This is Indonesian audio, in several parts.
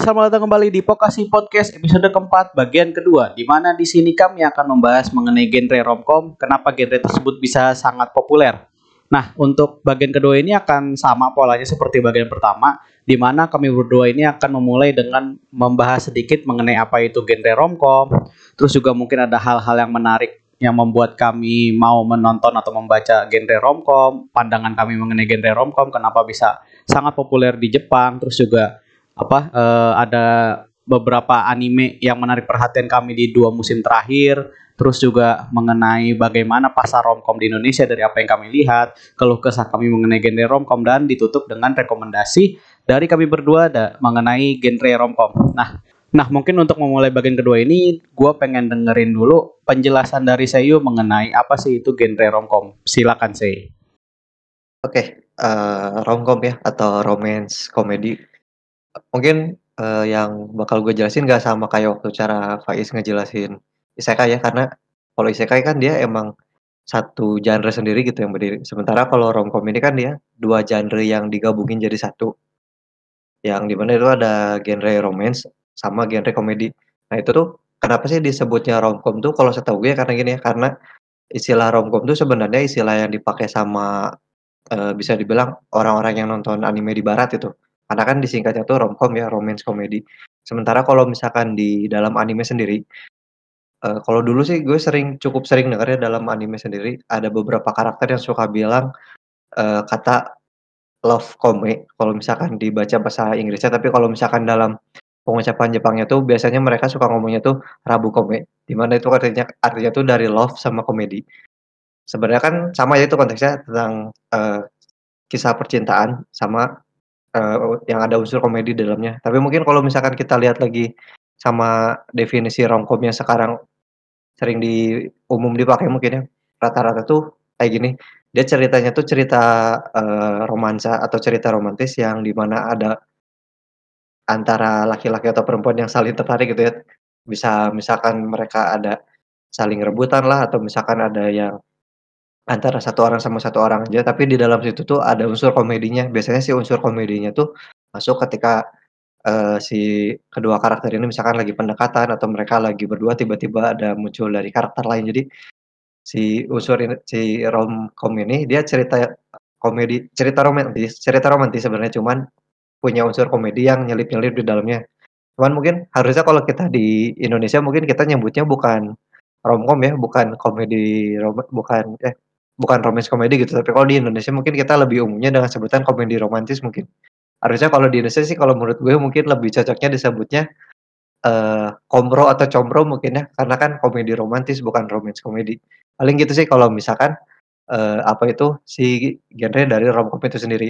Selamat datang kembali di Pokasi Podcast episode keempat bagian kedua di mana di sini kami akan membahas mengenai genre romcom, kenapa genre tersebut bisa sangat populer. Nah, untuk bagian kedua ini akan sama polanya seperti bagian pertama, di mana kami berdua ini akan memulai dengan membahas sedikit mengenai apa itu genre romcom, terus juga mungkin ada hal-hal yang menarik yang membuat kami mau menonton atau membaca genre romcom, pandangan kami mengenai genre romcom, kenapa bisa sangat populer di Jepang, terus juga apa uh, ada beberapa anime yang menarik perhatian kami di dua musim terakhir, terus juga mengenai bagaimana pasar romcom di Indonesia dari apa yang kami lihat, keluh kesah kami mengenai genre romcom dan ditutup dengan rekomendasi dari kami berdua ada mengenai genre romcom. Nah, Nah, mungkin untuk memulai bagian kedua ini, gue pengen dengerin dulu penjelasan dari Seyu mengenai apa sih itu genre romcom. Silakan Sey. Oke, okay, uh, eh, romcom ya atau romance komedi. Mungkin uh, yang bakal gue jelasin gak sama kayak waktu cara Faiz ngejelasin isekai ya, karena kalau isekai kan dia emang satu genre sendiri gitu yang berdiri. Sementara kalau romcom ini kan dia dua genre yang digabungin jadi satu. Yang di mana itu ada genre romance sama genre komedi. Nah itu tuh kenapa sih disebutnya romcom tuh kalau setahu gue karena gini ya, karena istilah romcom tuh sebenarnya istilah yang dipakai sama uh, bisa dibilang orang-orang yang nonton anime di barat itu. Karena kan disingkatnya tuh romcom ya, romance komedi. Sementara kalau misalkan di dalam anime sendiri, uh, kalau dulu sih gue sering cukup sering denger ya dalam anime sendiri ada beberapa karakter yang suka bilang uh, kata love comedy kalau misalkan dibaca bahasa Inggrisnya, tapi kalau misalkan dalam pengucapan Jepangnya tuh biasanya mereka suka ngomongnya tuh Rabu Kome, di mana itu artinya artinya tuh dari love sama komedi. Sebenarnya kan sama ya itu konteksnya tentang uh, kisah percintaan sama uh, yang ada unsur komedi di dalamnya. Tapi mungkin kalau misalkan kita lihat lagi sama definisi romcom sekarang sering di umum dipakai mungkin ya rata-rata tuh kayak gini. Dia ceritanya tuh cerita uh, romansa atau cerita romantis yang di mana ada antara laki-laki atau perempuan yang saling tertarik gitu ya. Bisa misalkan mereka ada saling rebutan lah atau misalkan ada yang antara satu orang sama satu orang aja, tapi di dalam situ tuh ada unsur komedinya. Biasanya si unsur komedinya tuh masuk ketika uh, si kedua karakter ini misalkan lagi pendekatan atau mereka lagi berdua tiba-tiba ada muncul dari karakter lain. Jadi si unsur ini, si romcom ini dia cerita komedi, cerita romantis, cerita romantis sebenarnya cuman punya unsur komedi yang nyelip-nyelip di dalamnya. Cuman mungkin harusnya kalau kita di Indonesia mungkin kita nyebutnya bukan romcom ya, bukan komedi rom bukan eh bukan romance komedi gitu, tapi kalau di Indonesia mungkin kita lebih umumnya dengan sebutan komedi romantis mungkin. Harusnya kalau di Indonesia sih kalau menurut gue mungkin lebih cocoknya disebutnya uh, komro atau combro mungkin ya, karena kan komedi romantis bukan romance komedi. Paling gitu sih kalau misalkan uh, apa itu si genre dari romcom itu sendiri.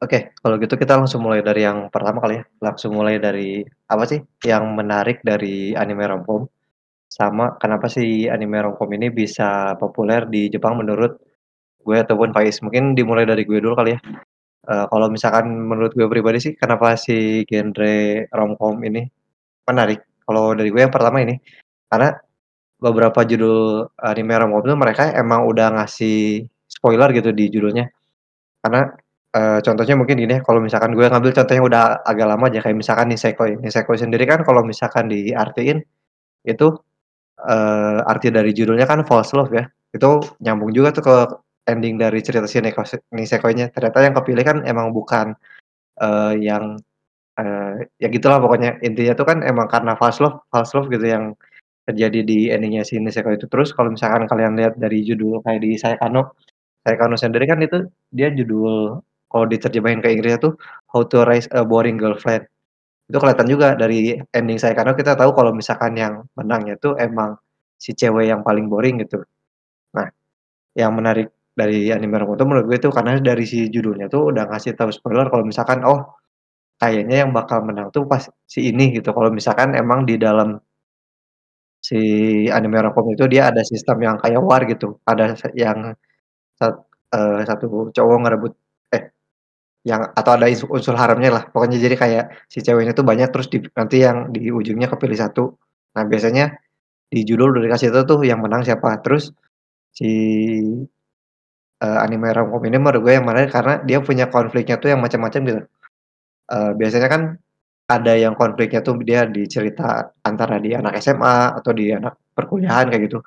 Oke, kalau gitu kita langsung mulai dari yang pertama kali ya. Langsung mulai dari apa sih yang menarik dari anime romcom? Sama kenapa sih anime romcom ini bisa populer di Jepang menurut gue ataupun Faiz? Mungkin dimulai dari gue dulu kali ya. Uh, kalau misalkan menurut gue pribadi sih kenapa si genre romcom ini menarik? Kalau dari gue yang pertama ini karena beberapa judul anime romcom itu mereka emang udah ngasih spoiler gitu di judulnya. Karena Uh, contohnya mungkin gini ya, kalau misalkan gue ngambil contohnya udah agak lama aja, kayak misalkan Nisekoi. Nisekoi sendiri kan kalau misalkan diartiin, itu, uh, arti dari judulnya kan false love ya, itu nyambung juga tuh ke ending dari cerita si Nisekoi-nya. Ternyata yang kepilih kan emang bukan, uh, yang, uh, ya gitulah pokoknya, intinya tuh kan emang karena false love false love gitu yang terjadi di ending-nya si Nisekoi itu. Terus kalau misalkan kalian lihat dari judul kayak di Saekano, Saekano sendiri kan itu dia judul kalau diterjemahin ke Inggrisnya tuh How to Raise a Boring Girlfriend. Itu kelihatan juga dari ending saya karena kita tahu kalau misalkan yang menangnya tuh emang si cewek yang paling boring gitu. Nah, yang menarik dari anime Naruto menurut gue itu karena dari si judulnya tuh udah ngasih tahu spoiler kalau misalkan oh kayaknya yang bakal menang tuh pas si ini gitu. Kalau misalkan emang di dalam si anime Naruto itu dia ada sistem yang kayak war gitu. Ada yang uh, satu cowok ngerebut yang atau ada unsur haramnya lah, pokoknya jadi kayak si ceweknya tuh banyak terus di nanti yang di ujungnya kepilih satu. Nah, biasanya di judul udah dikasih tahu tuh yang menang siapa. Terus si uh, anime romcom ini menurut gue yang menarik karena dia punya konfliknya tuh yang macam-macam gitu. uh, biasanya kan ada yang konfliknya tuh dia di cerita antara di anak SMA atau di anak perkuliahan kayak gitu.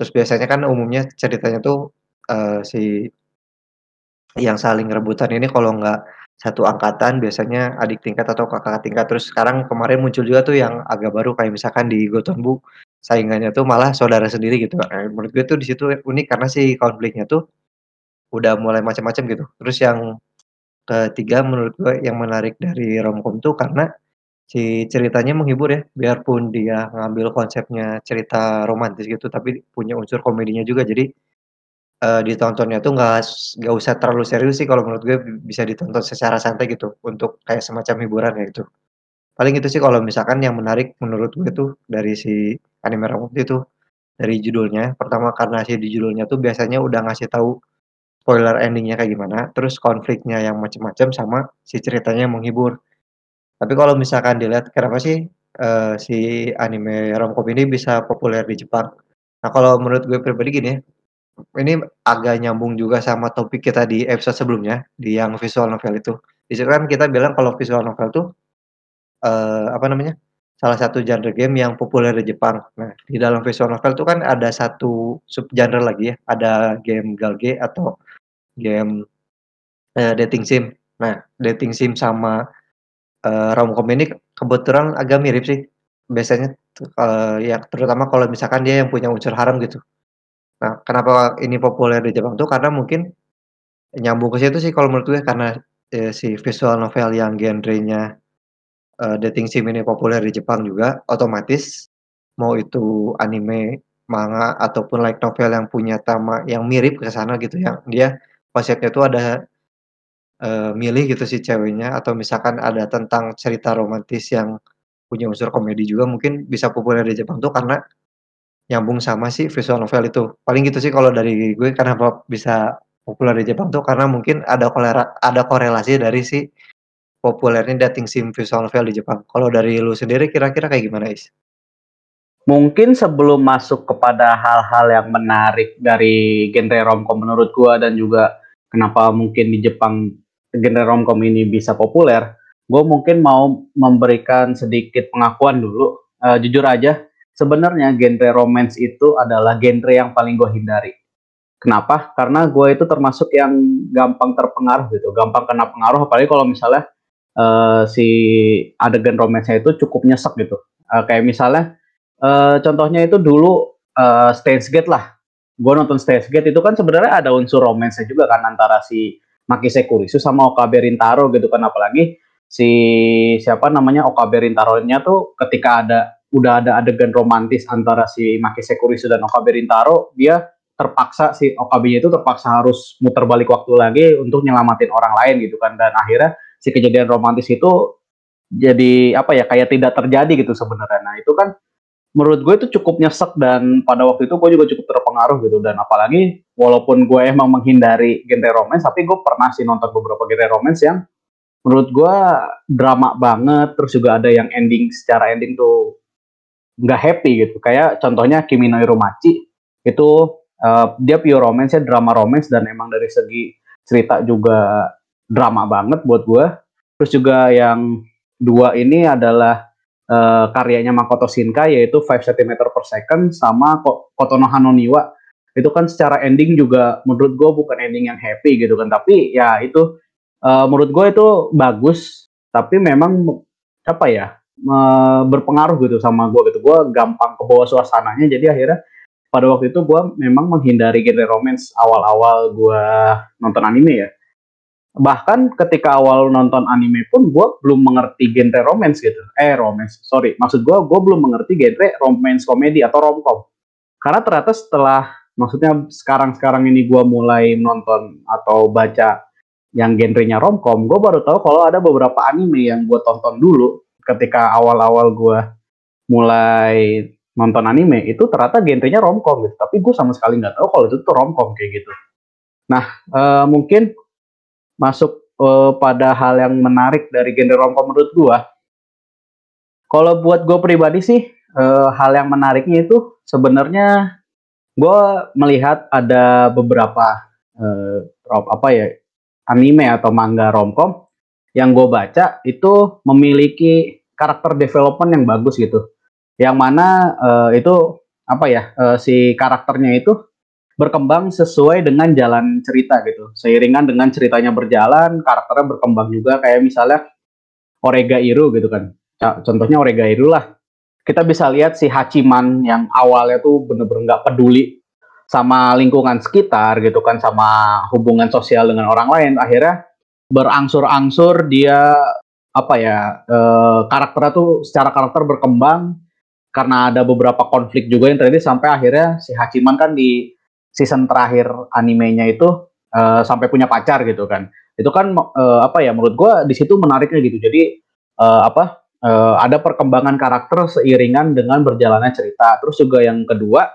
Terus biasanya kan umumnya ceritanya tuh, uh, si yang saling rebutan ini kalau nggak satu angkatan biasanya adik tingkat atau kakak tingkat. Terus sekarang kemarin muncul juga tuh yang agak baru kayak misalkan di Gotonbu saingannya tuh malah saudara sendiri gitu, eee, menurut gue tuh di situ unik karena si konfliknya tuh udah mulai macam-macam gitu. Terus yang ketiga menurut gue yang menarik dari romcom tuh karena si ceritanya menghibur ya, biarpun dia ngambil konsepnya cerita romantis gitu, tapi punya unsur komedinya juga. Jadi, eee, ditontonnya tuh nggak nggak usah terlalu serius sih kalau menurut gue bisa ditonton secara santai gitu, untuk kayak semacam hiburan ya itu. Paling itu sih kalau misalkan yang menarik menurut gue tuh dari si anime romcom itu, dari judulnya. Pertama karena si di judulnya tuh biasanya udah ngasih tahu spoiler ending-nya kayak gimana, terus konfliknya yang macem-macem, sama si ceritanya yang menghibur. Tapi kalau misalkan dilihat kenapa sih, eee, si anime romcom ini bisa populer di Jepang. Nah kalau menurut gue pribadi gini ya, ini agak nyambung juga sama topik kita di episode sebelumnya, di yang visual novel itu. Di situ kan kita bilang kalau visual novel tuh, eee, apa namanya, salah satu genre game yang populer di Jepang. Nah, di dalam visual novel tuh kan ada satu subgenre lagi ya, ada game galge atau game, eee, dating sim. Nah, dating sim sama, eee, romcom ini kebetulan agak mirip sih. Biasanya eee, ya terutama kalau misalkan dia yang punya unsur harem gitu. Nah, kenapa ini populer di Jepang tuh? Karena mungkin nyambung ke situ sih kalau menurut gue karena, eee, si visual novel yang genrenya, eee, dating sim ini populer di Jepang juga, otomatis mau itu anime, manga, ataupun light novel yang punya tema yang mirip ke sana gitu, yang dia konsepnya tuh ada, eee, milih gitu si ceweknya atau misalkan ada tentang cerita romantis yang punya unsur komedi juga mungkin bisa populer di Jepang tuh karena nyambung sama si visual novel itu. Paling gitu sih kalau dari gue kenapa bisa populer di Jepang tuh karena mungkin ada kolera ada korelasi dari si populernya dating sim visual novel di Jepang. Kalau dari lu sendiri kira-kira kayak gimana, Is? Mungkin sebelum masuk kepada hal-hal yang menarik dari genre romcom menurut gua dan juga kenapa mungkin di Jepang genre romcom ini bisa populer, gue mungkin mau memberikan sedikit pengakuan dulu. Uh, jujur aja, sebenarnya genre romance itu adalah genre yang paling gue hindari. Kenapa? Karena gue itu termasuk yang gampang terpengaruh gitu, gampang kena pengaruh. Apalagi kalau misalnya uh, si adegan romance itu cukup nyesek gitu. Uh, kayak misalnya Uh, contohnya itu dulu uh, Stage Gate lah. Gue nonton Stage Gate itu kan sebenarnya ada unsur romance juga kan antara si Maki Sekurisu sama Okabe Rintaro gitu kan apalagi si siapa namanya Okabe Rintaro-nya tuh ketika ada udah ada adegan romantis antara si Maki Sekurisu dan Okabe Rintaro, dia terpaksa si Okabe itu terpaksa harus muter balik waktu lagi untuk nyelamatin orang lain gitu kan dan akhirnya si kejadian romantis itu jadi apa ya kayak tidak terjadi gitu sebenarnya. Nah, itu kan menurut gue itu cukup nyesek dan pada waktu itu gue juga cukup terpengaruh gitu dan apalagi walaupun gue emang menghindari genre romance tapi gue pernah sih nonton beberapa genre romance yang menurut gue drama banget terus juga ada yang ending secara ending tuh nggak happy gitu. Kayak contohnya Kimi no Iromachi itu uh, dia pure romance ya drama romance dan emang dari segi cerita juga drama banget buat gue terus juga yang dua ini adalah uh, karyanya Makoto Shinkai yaitu 5 cm per second sama Kotono Hanoniwa. Itu kan secara ending juga menurut gue bukan ending yang happy gitu kan. Tapi ya itu uh, menurut gue itu bagus. Tapi memang apa ya uh, berpengaruh gitu sama gue gitu. Gue gampang ke bawah suasananya jadi akhirnya pada waktu itu gue memang menghindari genre romance awal-awal gue nonton anime ya. Bahkan ketika awal nonton anime pun gue belum mengerti genre romance gitu. Eh romance sorry maksud gue gue belum mengerti genre romance komedi atau romcom. Karena ternyata setelah maksudnya sekarang sekarang ini gue mulai nonton atau baca yang genrenya romcom gue baru tahu kalau ada beberapa anime yang gue tonton dulu ketika awal-awal gue mulai nonton anime itu ternyata genrenya romcom gitu tapi gue sama sekali nggak tahu kalau itu tuh romcom kayak gitu nah uh, mungkin masuk uh, pada hal yang menarik dari genre romcom menurut gua. Kalau buat gue pribadi sih uh, hal yang menariknya itu sebenarnya gue melihat ada beberapa uh, apa ya anime atau manga romcom yang gue baca itu memiliki karakter development yang bagus gitu. Yang mana uh, itu apa ya uh, si karakternya itu berkembang sesuai dengan jalan cerita gitu. Seiringan dengan ceritanya berjalan, karakternya berkembang juga kayak misalnya Orega Iru gitu kan. Contohnya Orega Iru lah. Kita bisa lihat si Hachiman yang awalnya tuh bener-bener nggak peduli sama lingkungan sekitar gitu kan, sama hubungan sosial dengan orang lain. Akhirnya berangsur-angsur dia apa ya e, karakternya tuh secara karakter berkembang karena ada beberapa konflik juga yang terjadi sampai akhirnya si Hachiman kan di season terakhir animenya itu e, sampai punya pacar gitu kan. Itu kan e, apa ya menurut gue di situ menariknya gitu. Jadi e, apa e, ada perkembangan karakter seiringan dengan berjalannya cerita. Terus juga yang kedua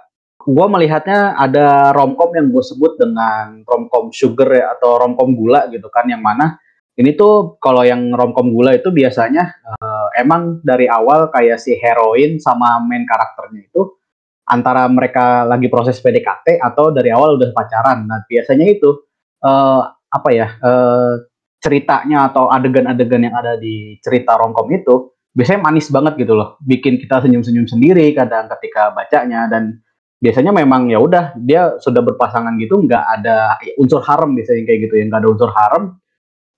gue melihatnya ada romcom yang gue sebut dengan romcom sugar ya atau romcom gula gitu kan yang mana ini tuh kalau yang romcom gula itu biasanya uh, emang dari awal kayak si heroin sama main karakternya itu antara mereka lagi proses PDKT atau dari awal udah pacaran. Nah biasanya itu uh, apa ya uh, ceritanya atau adegan-adegan yang ada di cerita romcom itu biasanya manis banget gitu loh, bikin kita senyum-senyum sendiri kadang ketika bacanya dan biasanya memang ya udah dia sudah berpasangan gitu nggak ada unsur harem biasanya kayak gitu ya nggak ada unsur harem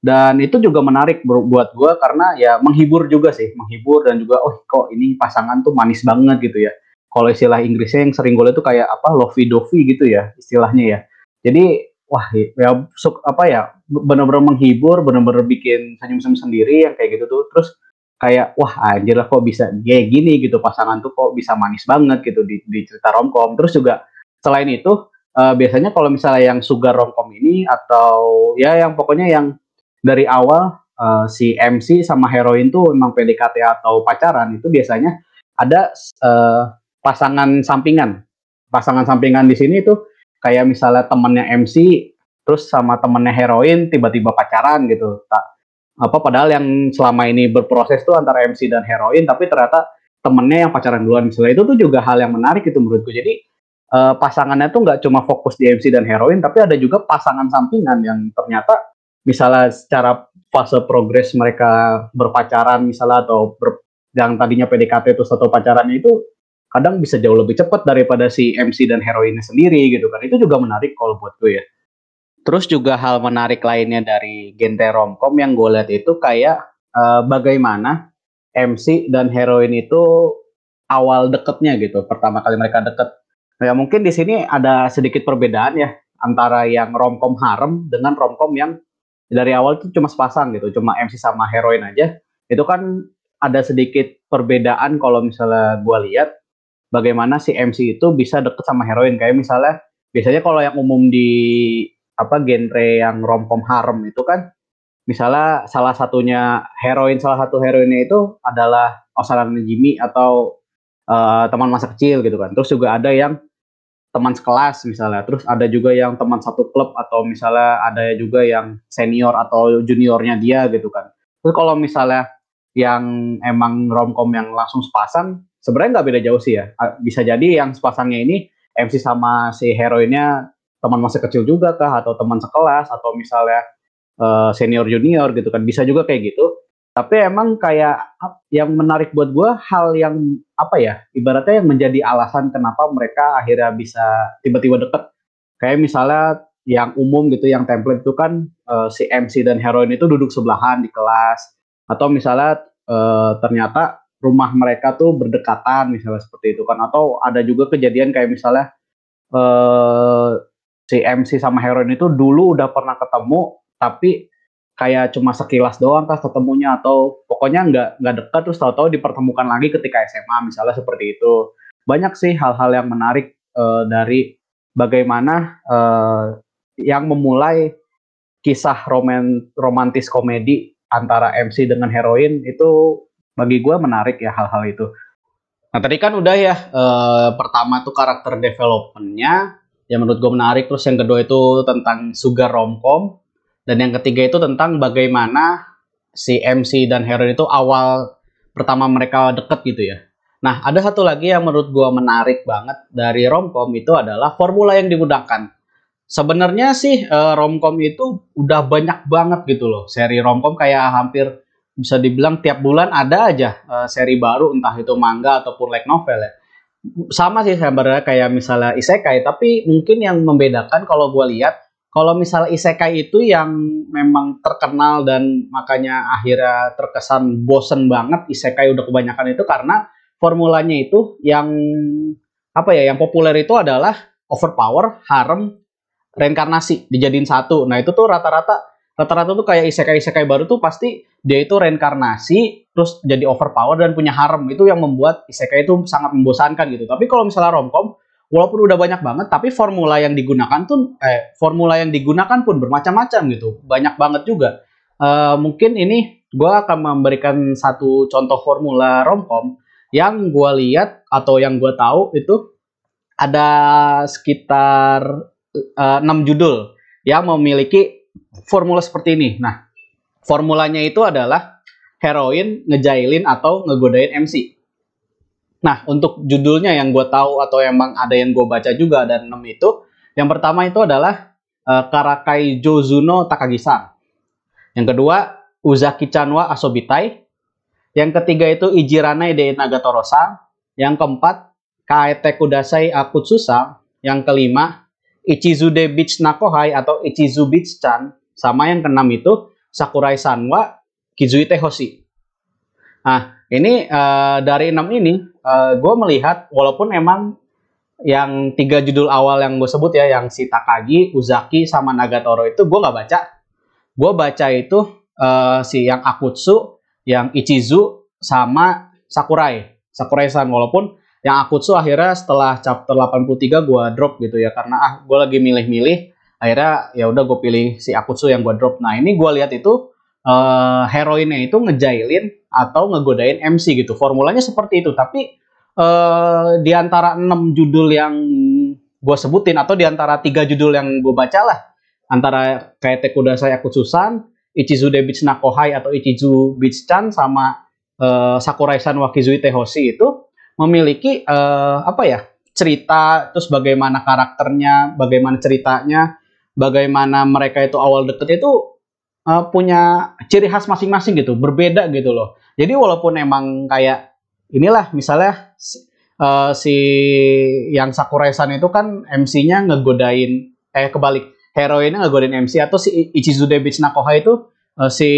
dan itu juga menarik buat gue karena ya menghibur juga sih menghibur dan juga oh kok ini pasangan tuh manis banget gitu ya. Kalau istilah Inggrisnya yang sering gue lihat tuh kayak apa lovey dovey gitu ya istilahnya ya. Jadi wah ya apa ya benar-benar menghibur benar-benar bikin senyum-senyum sendiri yang kayak gitu tuh. Terus kayak wah anjir lah kok bisa kayak gini gitu pasangan tuh kok bisa manis banget gitu di, di cerita romcom. Terus juga selain itu uh, biasanya kalau misalnya yang sugar romcom ini atau ya yang pokoknya yang dari awal uh, si MC sama heroin tuh memang PDKT atau pacaran itu biasanya ada uh, pasangan sampingan. Pasangan sampingan di sini tuh kayak misalnya temennya MC terus sama temennya heroin tiba-tiba pacaran gitu. Tak apa padahal yang selama ini berproses tuh antara MC dan heroin tapi ternyata temennya yang pacaran duluan. Misalnya itu tuh juga hal yang menarik itu menurutku. Jadi uh, pasangannya tuh nggak cuma fokus di MC dan heroin tapi ada juga pasangan sampingan yang ternyata misalnya secara fase progres mereka berpacaran misalnya atau ber, yang tadinya PDKT itu satu pacarannya itu kadang bisa jauh lebih cepat daripada si MC dan heroinnya sendiri gitu kan itu juga menarik kalau buat gue ya Terus juga hal menarik lainnya dari genre romcom yang gue lihat itu kayak uh, bagaimana MC dan heroin itu awal deketnya gitu. Pertama kali mereka deket. Ya mungkin di sini ada sedikit perbedaan ya antara yang romcom harem dengan romcom yang dari awal itu cuma sepasang gitu, cuma MC sama heroin aja. Itu kan ada sedikit perbedaan kalau misalnya gue lihat bagaimana si MC itu bisa deket sama heroin kayak misalnya biasanya kalau yang umum di apa genre yang romcom harem itu kan misalnya salah satunya heroin salah satu heroinnya itu adalah Osana Jimmy atau uh, teman masa kecil gitu kan terus juga ada yang teman sekelas misalnya. Terus ada juga yang teman satu klub atau misalnya ada juga yang senior atau juniornya dia gitu kan. Terus kalau misalnya yang emang romcom yang langsung sepasang sebenarnya nggak beda jauh sih ya. Bisa jadi yang sepasangnya ini MC sama si heroinnya teman masa kecil juga kah? Atau teman sekelas? Atau misalnya uh, senior junior gitu kan. Bisa juga kayak gitu tapi emang kayak yang menarik buat gue hal yang apa ya ibaratnya yang menjadi alasan kenapa mereka akhirnya bisa tiba-tiba deket. Kayak misalnya yang umum gitu yang template itu kan uh, si MC dan heroin itu duduk sebelahan di kelas. Atau misalnya uh, ternyata rumah mereka tuh berdekatan misalnya seperti itu kan. Atau ada juga kejadian kayak misalnya uh, si MC sama heroin itu dulu udah pernah ketemu tapi kayak cuma sekilas doang kah ketemunya atau pokoknya nggak nggak dekat terus tahu-tahu dipertemukan lagi ketika SMA misalnya seperti itu banyak sih hal-hal yang menarik uh, dari bagaimana uh, yang memulai kisah roman romantis komedi antara MC dengan heroin itu bagi gue menarik ya hal-hal itu. Nah tadi kan udah ya uh, pertama tuh karakter developmentnya yang menurut gue menarik terus yang kedua itu tentang sugar romcom dan yang ketiga itu tentang bagaimana si MC dan heroin itu awal pertama mereka deket gitu ya nah ada satu lagi yang menurut gue menarik banget dari romcom itu adalah formula yang digunakan sebenarnya sih uh, romcom itu udah banyak banget gitu loh. Seri romcom kayak hampir bisa dibilang tiap bulan ada aja uh, seri baru entah itu manga ataupun light novel ya. Sama sih sebenarnya kayak misalnya isekai, tapi mungkin yang membedakan kalau gue lihat kalau misalnya isekai itu yang memang terkenal dan makanya akhirnya terkesan bosen banget isekai udah kebanyakan itu karena formulanya itu yang apa ya yang populer itu adalah overpower, harem, reinkarnasi dijadiin satu. Nah, itu tuh rata-rata rata-rata tuh kayak isekai-isekai baru tuh pasti dia itu reinkarnasi terus jadi overpower dan punya harem. Itu yang membuat isekai itu sangat membosankan gitu. Tapi kalau misalnya romcom walaupun udah banyak banget tapi formula yang digunakan tuh eh formula yang digunakan pun bermacam-macam gitu. Banyak banget juga. Uh, mungkin ini gue akan memberikan satu contoh formula romcom yang gue lihat atau yang gue tahu itu ada sekitar uh, eh, 6 judul yang memiliki formula seperti ini. Nah, formulanya itu adalah heroin, ngejailin atau ngegodain MC. Nah, untuk judulnya yang gue tahu atau emang ada yang gue baca juga dan 6 itu, yang pertama itu adalah uh, Karakai Jozuno Takagi-san. Yang kedua, Uzaki Chanwa Asobitai. Yang ketiga itu Ijiranai de Nagatoro-san. Yang keempat, Kaete Kudasai Akutsusa. Yang kelima, Ichizude Beach Nakohai atau Ichizu Beach Chan. Sama yang keenam itu Sakurai Sanwa Kizuite Hoshi. Nah, ini uh, dari enam ini, uh, gue melihat walaupun emang yang tiga judul awal yang gue sebut ya, yang si Takagi, Uzaki, sama Nagatoro itu gue nggak baca. Gue baca itu uh, si yang Akutsu, yang Ichizu sama Sakurai. Sakurai-san walaupun yang Akutsu akhirnya setelah chapter 83 gue drop gitu ya karena ah gue lagi milih-milih akhirnya ya udah gue pilih si Akutsu yang gue drop. Nah ini gue lihat itu uh, heroinnya itu ngejailin atau ngegodain MC gitu. Formulanya seperti itu tapi uh, di antara 6 judul yang gue sebutin atau di antara tiga judul yang gue baca lah antara kayak Tekudasai Akutsusan, Ichizude Beach Nakohai atau Ichizu Beach Chan sama uh, Sakurai-san Wakizui Tehoshi itu memiliki uh, apa ya cerita terus bagaimana karakternya, bagaimana ceritanya, bagaimana mereka itu awal deket itu uh, punya ciri khas masing-masing gitu, berbeda gitu loh. Jadi walaupun emang kayak inilah misalnya uh, si yang Sakurai-san itu kan MC-nya ngegodain eh kebalik heroinnya ngegodain MC atau si Ichizude Beach Nakoha itu uh, si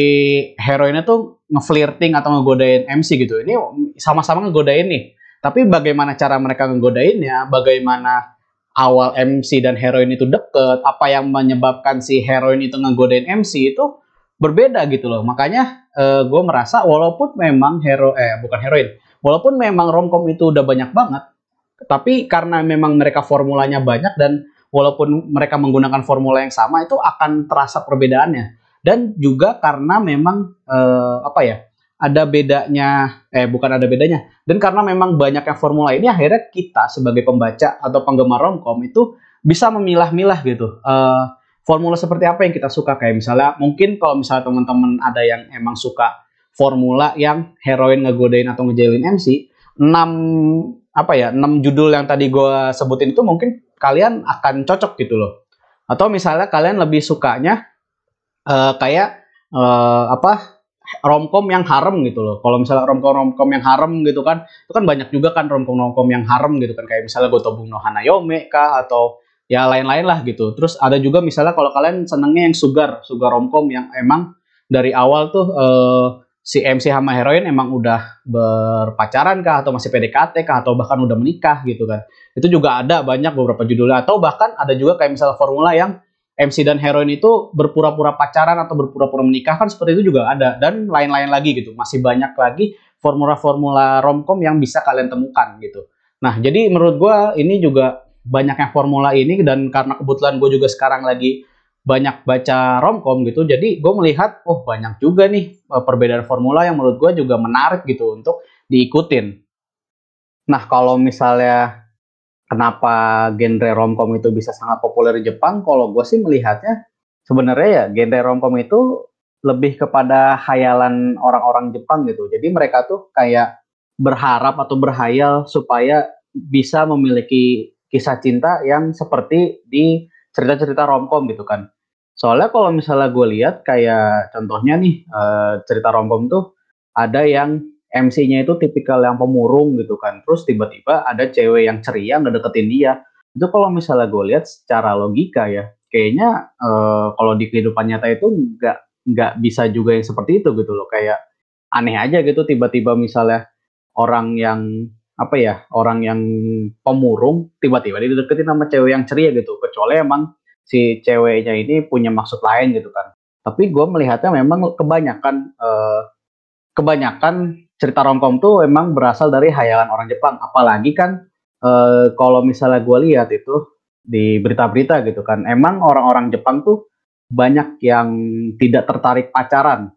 heroinnya tuh ngeflirting atau ngegodain MC gitu. Ini sama-sama ngegodain nih. Tapi bagaimana cara mereka ngegodainnya, bagaimana awal MC dan heroin itu deket, apa yang menyebabkan si heroin itu ngegodain MC itu berbeda gitu loh. Makanya uh, gue merasa walaupun memang hero eh bukan heroin, walaupun memang romcom itu udah banyak banget, tapi karena memang mereka formulanya banyak dan walaupun mereka menggunakan formula yang sama itu akan terasa perbedaannya dan juga karena memang eh, apa ya ada bedanya eh bukan ada bedanya. Dan karena memang banyaknya formula ini akhirnya kita sebagai pembaca atau penggemar romcom itu bisa memilah-milah gitu. Eh, formula seperti apa yang kita suka? Kayak misalnya mungkin kalau misalnya teman-teman ada yang emang suka formula yang heroin ngegodain atau ngejailin MC 6 apa ya 6 judul yang tadi gue sebutin itu mungkin kalian akan cocok gitu loh. Atau misalnya kalian lebih sukanya uh, kayak uh, apa romcom yang harem gitu loh. Kalau misalnya romcom romcom yang harem gitu kan, itu kan banyak juga kan romcom romcom yang harem gitu kan kayak misalnya Gotobung no Hanayome kah atau ya lain-lain lah gitu. Terus ada juga misalnya kalau kalian senengnya yang sugar, sugar romcom yang emang dari awal tuh uh, si MC sama heroin emang udah berpacaran kah atau masih PDKT kah atau bahkan udah menikah gitu kan. Itu juga ada banyak beberapa judulnya atau bahkan ada juga kayak misalnya formula yang MC dan heroin itu berpura-pura pacaran atau berpura-pura menikah kan seperti itu juga ada dan lain-lain lagi gitu. Masih banyak lagi formula-formula romcom yang bisa kalian temukan gitu. Nah, jadi menurut gue ini juga banyaknya formula ini dan karena kebetulan gue juga sekarang lagi banyak baca romcom gitu jadi gue melihat oh banyak juga nih eh, perbedaan formula yang menurut gue juga menarik gitu untuk diikutin nah kalau misalnya kenapa genre romcom itu bisa sangat populer di Jepang kalau gue sih melihatnya sebenarnya ya genre romcom itu lebih kepada hayalan orang-orang Jepang gitu jadi mereka tuh kayak berharap atau berhayal supaya bisa memiliki kisah cinta yang seperti di cerita-cerita romcom gitu kan. Soalnya kalau misalnya gue lihat kayak contohnya nih uh, cerita romcom tuh ada yang MC-nya itu tipikal yang pemurung gitu kan. Terus tiba-tiba ada cewek yang ceria ngedeketin dia. Itu kalau misalnya gue lihat secara logika ya, kayaknya uh, kalau di kehidupan nyata itu nggak nggak bisa juga yang seperti itu gitu loh. Kayak aneh aja gitu tiba-tiba misalnya orang yang apa ya orang yang pemurung tiba-tiba dideketin sama cewek yang ceria gitu kecuali emang si ceweknya ini punya maksud lain gitu kan tapi gue melihatnya memang kebanyakan uh, kebanyakan cerita romcom tuh emang berasal dari hayalan orang Jepang apalagi kan uh, kalau misalnya gue lihat itu di berita-berita gitu kan emang orang-orang Jepang tuh banyak yang tidak tertarik pacaran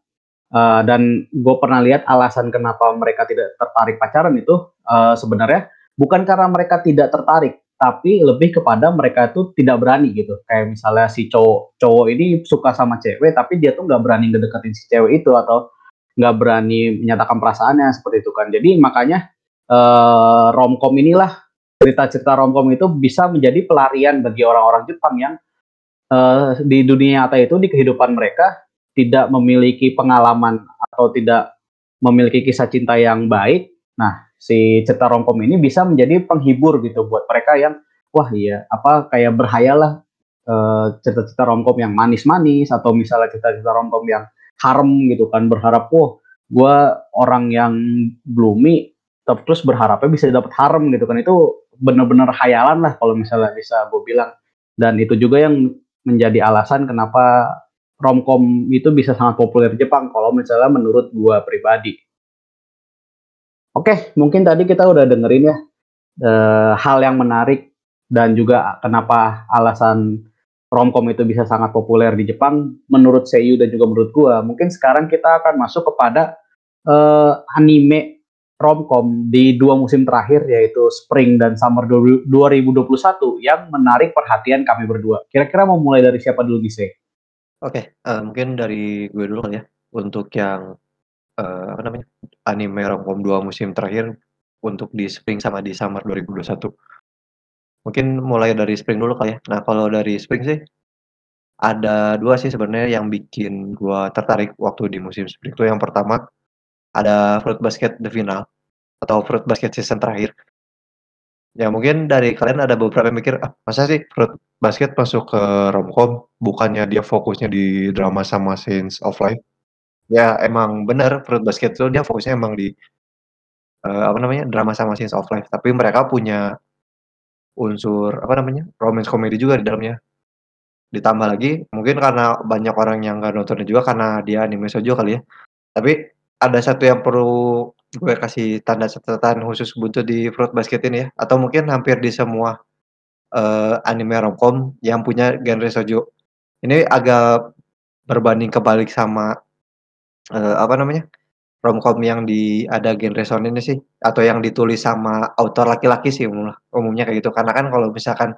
Uh, dan gue pernah lihat alasan kenapa mereka tidak tertarik pacaran itu uh, sebenarnya bukan karena mereka tidak tertarik, tapi lebih kepada mereka itu tidak berani gitu. Kayak misalnya si cowok cowok ini suka sama cewek, tapi dia tuh nggak berani ngedeketin si cewek itu atau nggak berani menyatakan perasaannya seperti itu kan. Jadi makanya uh, romcom inilah cerita-cerita romcom itu bisa menjadi pelarian bagi orang-orang Jepang yang uh, di dunia nyata itu di kehidupan mereka tidak memiliki pengalaman atau tidak memiliki kisah cinta yang baik, nah si cerita romcom ini bisa menjadi penghibur gitu buat mereka yang wah iya apa kayak berhayalah uh, cerita-cerita romcom yang manis-manis atau misalnya cerita-cerita romcom yang harem gitu kan berharap wah gue orang yang gloomy terus berharapnya bisa dapat harem gitu kan itu bener-bener hayalan lah kalau misalnya bisa gue bilang dan itu juga yang menjadi alasan kenapa romcom itu bisa sangat populer di Jepang kalau misalnya menurut gua pribadi. Oke, mungkin tadi kita udah dengerin ya e, hal yang menarik dan juga kenapa alasan romcom itu bisa sangat populer di Jepang menurut Seiyu dan juga menurut gua. Mungkin sekarang kita akan masuk kepada e, anime romcom di dua musim terakhir yaitu Spring dan Summer 2021 yang menarik perhatian kami berdua. Kira-kira mau mulai dari siapa dulu nih, Oke, uh, mungkin dari gue dulu ya, untuk yang, uh, apa namanya, anime romcom dua musim terakhir, untuk di Spring sama di Summer 2021. Mungkin mulai dari Spring dulu kali ya. Nah, kalau dari Spring sih, ada dua sih sebenarnya yang bikin gue tertarik waktu di musim Spring itu yang pertama, ada Fruit Basket The Final, atau Fruit Basket season terakhir. Ya mungkin dari kalian ada beberapa yang mikir, "Ah, masa sih Fruit Basket masuk ke romcom, bukannya dia fokusnya di drama sama scenes of life?" Ya emang bener Fruit Basket tuh dia fokusnya emang di, uh, apa namanya, drama sama scenes of life, tapi mereka punya unsur, apa namanya, romance komedi juga di dalamnya. Ditambah lagi, mungkin karena banyak orang yang nggak nontonnya juga karena dia anime shoujo kali ya. Tapi ada satu yang perlu gue kasih tanda catatan khusus buntu di Fruit Basket ini ya, atau mungkin hampir di semua, uh, anime romcom yang punya genre shoujo. Ini agak berbanding kebalik sama, uh, apa namanya, romcom yang di ada genre shonen sih, atau yang ditulis sama autor laki-laki sih umumnya umumnya kayak gitu. Karena kan kalau misalkan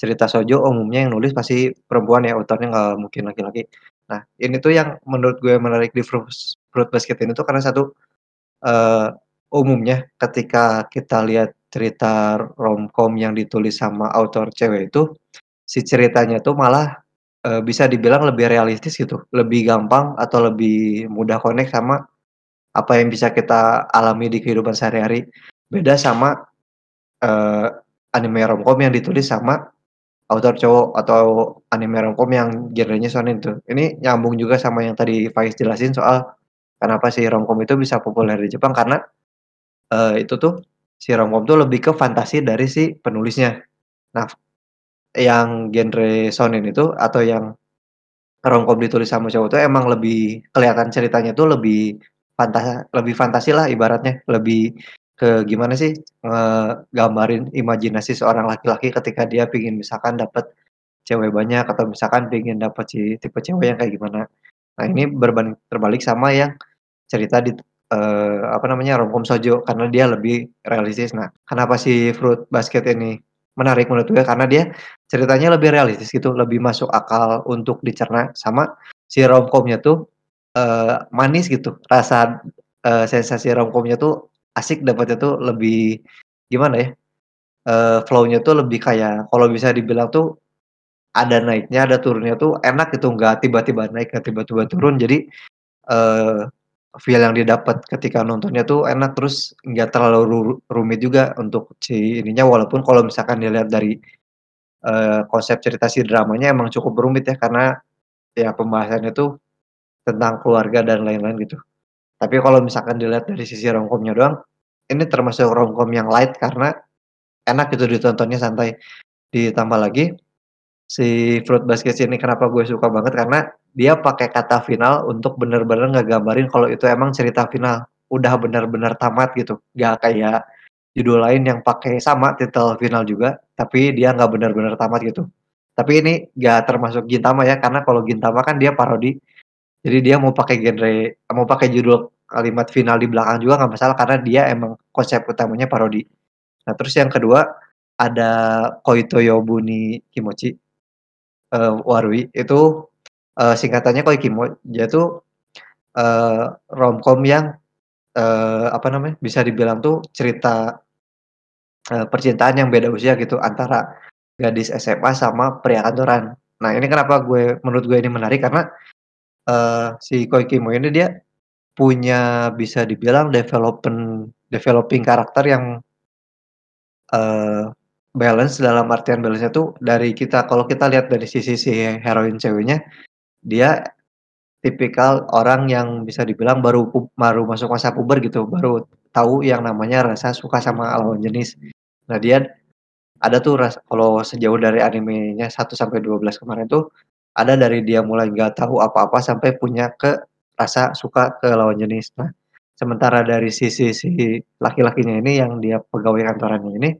cerita shoujo umumnya yang nulis pasti perempuan ya, autornya nggak mungkin laki-laki. Nah, ini tuh yang menurut gue menarik di Fruit Basket ini tuh karena satu uh, umumnya ketika kita lihat cerita romcom yang ditulis sama autor cewek itu, si ceritanya tuh malah, uh, bisa dibilang lebih realistis gitu, lebih gampang atau lebih mudah connect sama apa yang bisa kita alami di kehidupan sehari-hari. Beda sama, uh, anime romcom yang ditulis sama autor cowok atau anime romcom yang genrenya shonen tuh. Ini nyambung juga sama yang tadi Faiz jelasin soal Kenapa si romcom itu bisa populer di Jepang karena, uh, itu tuh si romcom tuh lebih ke fantasi dari si penulisnya. Nah, yang genre shonen itu atau yang romcom ditulis sama cowok tuh emang lebih kelihatan ceritanya tuh lebih fantasi lebih fantasi lah ibaratnya, lebih ke gimana sih, ngegambarin imajinasi seorang laki-laki ketika dia pingin misalkan dapat cewek banyak atau misalkan pingin dapat si tipe cewek yang kayak gimana. Nah ini berbanding terbalik sama yang cerita di uh, apa namanya romcom sojo karena dia lebih realistis. Nah, kenapa si Fruit Basket ini menarik menurut gue karena dia ceritanya lebih realistis gitu, lebih masuk akal untuk dicerna sama si romcomnya tuh uh, manis gitu. Rasa uh, sensasi romcomnya tuh asik dapatnya tuh lebih gimana ya? Uh, flow-nya tuh lebih kayak kalau bisa dibilang tuh ada naiknya, ada turunnya tuh enak gitu, nggak tiba-tiba naik, nggak tiba-tiba turun. Jadi, eee, feel yang didapat ketika nontonnya tuh enak, terus nggak terlalu ru rumit juga untuk si ininya, walaupun kalau misalkan dilihat dari, eee, konsep cerita si dramanya emang cukup rumit ya, karena ya pembahasannya tuh tentang keluarga dan lain-lain gitu. Tapi kalau misalkan dilihat dari sisi romcom-nya doang, ini termasuk romcom yang light karena enak gitu ditontonnya santai. Ditambah lagi, si Fruit Basket ini kenapa gue suka banget, karena dia pakai kata final untuk bener-bener ngegambarin kalau itu emang cerita final. Udah bener-bener tamat gitu, nggak kayak judul lain yang pakai sama titel final juga, tapi dia nggak bener-bener tamat gitu. Tapi ini nggak termasuk Gintama ya, karena kalau Gintama kan dia parodi, jadi dia mau pakai genre mau pakai judul kalimat final di belakang juga nggak masalah, karena dia emang konsep utamanya parodi. Nah, terus yang kedua, ada Koitoyobu ni Kimochi, eee, Warui, itu, eee, singkatannya Koikimo. Dia tuh, eee, romcom yang, eee, apa namanya, bisa dibilang tuh cerita eee, percintaan yang beda usia gitu, antara gadis SMA sama pria kantoran. Nah, ini kenapa gue menurut gue ini menarik, karena, eee, si Koikimo ini dia punya bisa dibilang development developing karakter yang eee, balance dalam artian balance-nya tuh dari kita kalau kita lihat dari sisi si heroin ceweknya, dia tipikal orang yang bisa dibilang baru baru masuk masa puber gitu, baru tahu yang namanya rasa suka sama lawan jenis. Nah, dia ada tuh ras kalau sejauh dari animenya 1 sampai 12 kemarin tuh, ada dari dia mulai nggak tahu apa-apa sampai punya ke rasa suka ke lawan jenis. Nah, sementara dari sisi si laki-lakinya ini yang dia pegawai kantorannya ini,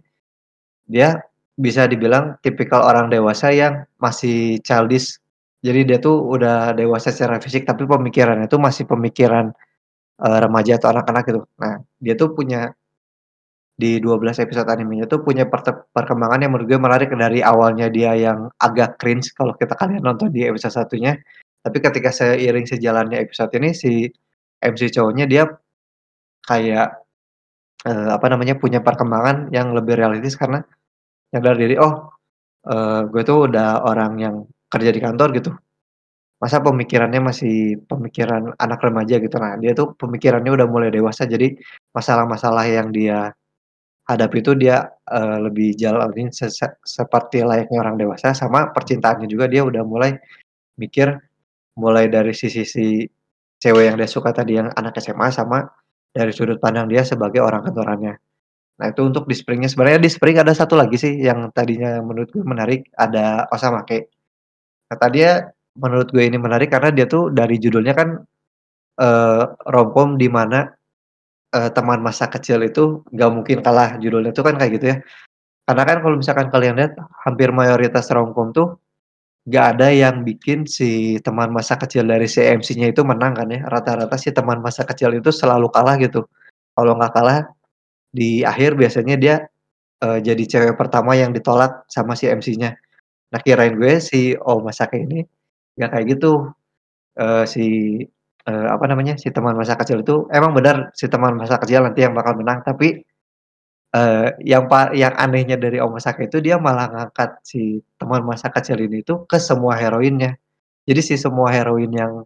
dia bisa dibilang tipikal orang dewasa yang masih childish. Jadi dia tuh udah dewasa secara fisik, tapi pemikirannya tuh masih pemikiran, eee, remaja atau anak-anak gitu. Nah, dia tuh punya di 12 episode animenya tuh punya perkembangan yang menurut gue menarik dari awalnya dia yang agak cringe kalau kita kalian nonton di episode satunya, tapi ketika seiring sejalannya episode ini si MC cowoknya dia kayak, eee, apa namanya, punya perkembangan yang lebih realistis karena nyadar diri, "Oh, eee, gue tuh udah orang yang kerja di kantor gitu, masa pemikirannya masih pemikiran anak remaja," gitu. Nah, dia tuh pemikirannya udah mulai dewasa, jadi masalah-masalah yang dia hadapi itu dia, eee, lebih jalanin sese seperti layaknya orang dewasa, sama percintaannya juga dia udah mulai mikir, mulai dari sisi si cewek yang dia suka tadi yang anak SMA, sama dari sudut pandang dia sebagai orang kantorannya. Nah, itu untuk di Spring-nya. Sebenarnya di Spring ada satu lagi sih yang tadinya menurut gue menarik, ada Osamake. Nah, tadinya menurut gue ini menarik karena dia tuh dari judulnya kan, eee, romcom di mana, eee, teman masa kecil itu nggak mungkin kalah, judulnya tuh kan kayak gitu ya. Karena kan kalau misalkan kalian lihat hampir mayoritas romcom tuh nggak ada yang bikin si teman masa kecil dari si MC-nya itu menang kan ya, rata-rata si teman masa kecil itu selalu kalah gitu. Kalau nggak kalah, di akhir biasanya dia, eee, jadi cewek pertama yang ditolak sama si MC-nya. Nah, kirain gue si Omasake ini nggak kayak gitu, eee, si, eee, apa namanya, si teman masa kecil itu emang benar si teman masa kecil nanti yang bakal menang, tapi, eee, yang pa yang anehnya dari Omasake itu dia malah ngangkat si teman masa kecil ini tuh ke semua heroinnya. Jadi si semua heroin yang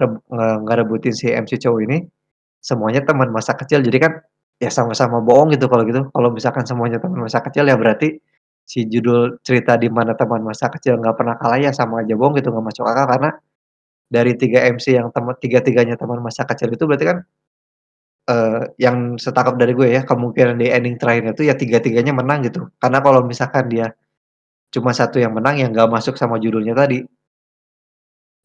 reb nge ngerebutin si MC cowok ini, semuanya teman masa kecil. Jadi kan ya sama-sama bohong gitu kalau gitu. Kalau misalkan semuanya teman masa kecil ya berarti si judul cerita di mana teman masa kecil nggak pernah kalah ya sama aja bohong gitu, nggak masuk akal karena dari 3 MC yang temen tiga-tiganya teman masa kecil itu berarti kan, eee, yang setangkap dari gue ya, kemungkinan di ending terakhirnya itu ya tiga-tiganya menang gitu. Karena kalau misalkan dia cuma satu yang menang, ya nggak masuk sama judulnya tadi.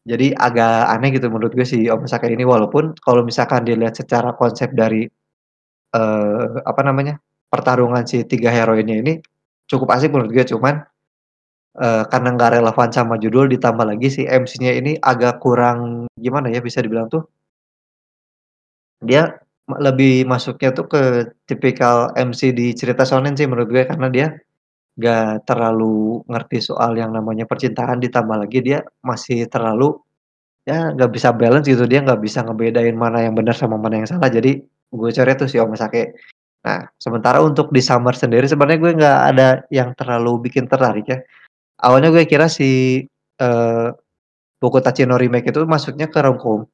Jadi agak aneh gitu menurut gue si Omasake ini, walaupun kalau misalkan dilihat secara konsep dari, eee, apa namanya, pertarungan si 3 heroinnya ini cukup asik menurut gue, cuman, eee, karena nggak relevan sama judul ditambah lagi si MC-nya ini agak kurang gimana ya, bisa dibilang tuh dia lebih masuknya tuh ke tipikal MC di cerita shonen sih menurut gue, karena dia nggak terlalu ngerti soal yang namanya percintaan, ditambah lagi dia masih terlalu ya nggak bisa balance gitu, dia nggak bisa ngebedain mana yang benar sama mana yang salah, jadi gue coret tuh si Omasake. Nah, sementara untuk di Summer sendiri sebenarnya gue nggak ada yang terlalu bikin tertarik ya. Awalnya gue kira si, eee, Boku no Remake itu masuknya ke romcom.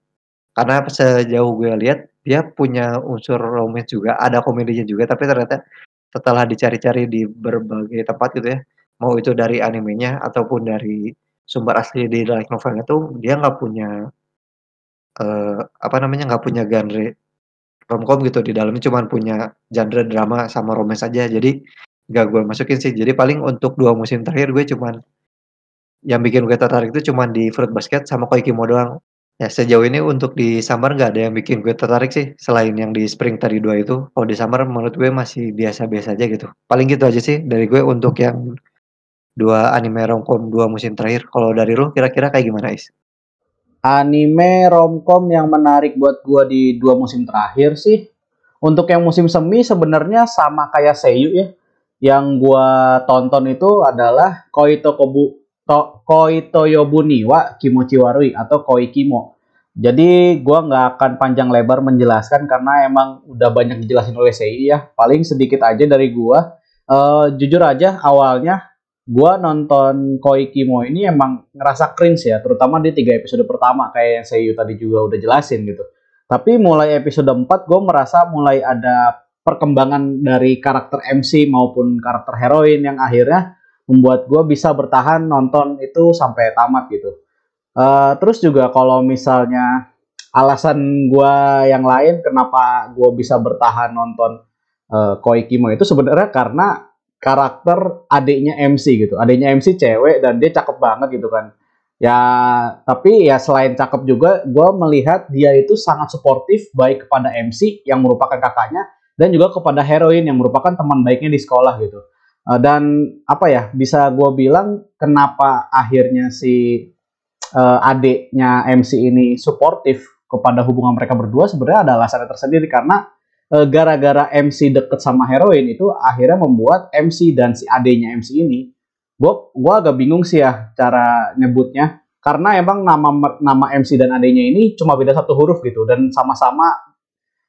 Karena sejauh gue lihat dia punya unsur romance juga, ada komedinya juga, tapi ternyata setelah dicari-cari di berbagai tempat gitu ya, mau itu dari animenya ataupun dari sumber asli di light novelnya tuh dia nggak punya eee, apa namanya, nggak punya genre romcom gitu, di dalamnya cuman punya genre drama sama romance aja. Jadi nggak gue masukin sih. Jadi paling untuk 2 musim terakhir gue cuman yang bikin gue tertarik itu cuman di Fruit Basket sama Koikimo doang. Ya sejauh ini untuk di Summer nggak ada yang bikin gue tertarik sih, selain yang di Spring tadi 2 itu. Kalau di Summer menurut gue masih biasa-biasa aja gitu. Paling gitu aja sih dari gue untuk yang 2 anime romcom 2 musim terakhir. Kalau dari lu kira-kira kayak gimana, Is? Anime romcom yang menarik buat gua di dua musim terakhir sih. Untuk yang musim semi sebenarnya sama kayak Seiyu ya. Yang gua tonton itu adalah Koito Kobu to, Koito Yobuni wa Kimochi Warui atau Koikimo. Jadi gua nggak akan panjang lebar menjelaskan karena emang udah banyak dijelasin oleh Seiyu ya. Paling sedikit aja dari gua. Uh, jujur aja awalnya gua nonton Koi Kimo ini emang ngerasa cringe ya, terutama di tiga episode pertama kayak yang saya tadi juga udah jelasin gitu. Tapi mulai episode 4 gue merasa mulai ada perkembangan dari karakter MC maupun karakter heroin yang akhirnya membuat gue bisa bertahan nonton itu sampai tamat gitu. Uh, terus juga kalau misalnya alasan gue yang lain kenapa gue bisa bertahan nonton uh, Koi Kimo itu sebenarnya karena karakter adiknya MC gitu. Adiknya MC cewek dan dia cakep banget gitu kan. Ya, tapi ya selain cakep juga, gue melihat dia itu sangat suportif baik kepada MC yang merupakan kakaknya dan juga kepada heroin yang merupakan teman baiknya di sekolah gitu. Uh, dan apa ya, bisa gue bilang kenapa akhirnya si uh, adiknya MC ini suportif kepada hubungan mereka berdua sebenarnya ada alasannya tersendiri. Karena Eh, gara-gara MC deket sama heroin itu akhirnya membuat MC dan si adenya MC ini gue gue agak bingung sih ya cara nyebutnya. Karena emang nama nama MC dan adenya ini cuma beda satu huruf gitu. Dan sama-sama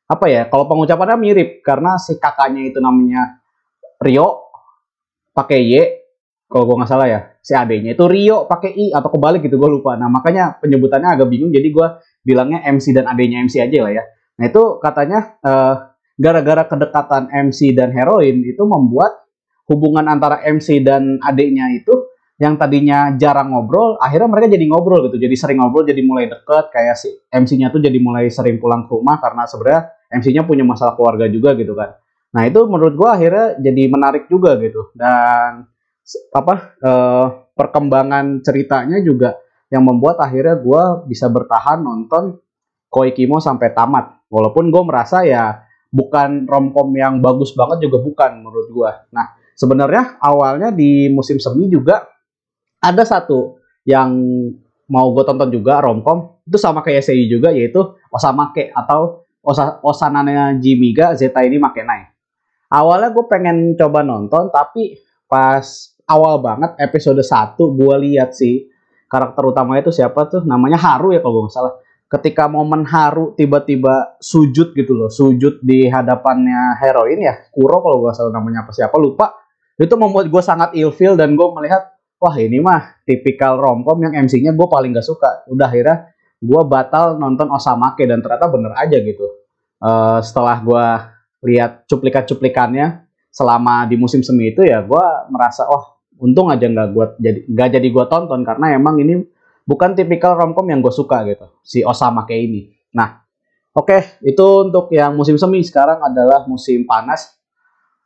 apa ya kalau pengucapannya mirip karena si kakaknya itu namanya Rio pakai Y kalau gue nggak salah ya si adenya itu Rio pakai I atau kebalik gitu gue lupa. Nah makanya penyebutannya agak bingung jadi gue bilangnya MC dan adenya MC aja lah ya. Nah itu katanya uh, gara-gara kedekatan MC dan heroin itu membuat hubungan antara MC dan adiknya itu yang tadinya jarang ngobrol, akhirnya mereka jadi ngobrol gitu. Jadi sering ngobrol, jadi mulai deket. Kayak si MC-nya tuh jadi mulai sering pulang ke rumah karena sebenarnya MC-nya punya masalah keluarga juga gitu kan. Nah itu menurut gua akhirnya jadi menarik juga gitu. Dan apa eh, perkembangan ceritanya juga yang membuat akhirnya gua bisa bertahan nonton Koikimo sampai tamat. Walaupun gue merasa ya bukan romcom yang bagus banget juga bukan menurut gua. Nah, sebenarnya awalnya di musim semi juga ada satu yang mau gue tonton juga romcom itu sama kayak SEI juga yaitu Osamake atau Osa Osanane Jimiga Zeta ini Makenai. Awalnya gue pengen coba nonton tapi pas awal banget episode 1 gue lihat sih karakter utamanya itu siapa tuh? Namanya Haru ya kalau gue salah. Ketika momen haru tiba-tiba sujud gitu loh, sujud di hadapannya heroin ya, Kuro kalau gue salah namanya apa siapa lupa, itu membuat gue sangat ilfeel dan gue melihat wah ini mah tipikal romcom yang MC-nya gue paling gak suka. Udah akhirnya gue batal nonton Osamake dan ternyata bener aja gitu. Uh, setelah gue lihat cuplikan-cuplikannya selama di musim semi itu ya gue merasa wah untung aja nggak gue jadi nggak jadi gue tonton karena emang ini bukan tipikal romcom yang gue suka gitu si Osama kayak ini nah oke okay, itu untuk yang musim semi sekarang adalah musim panas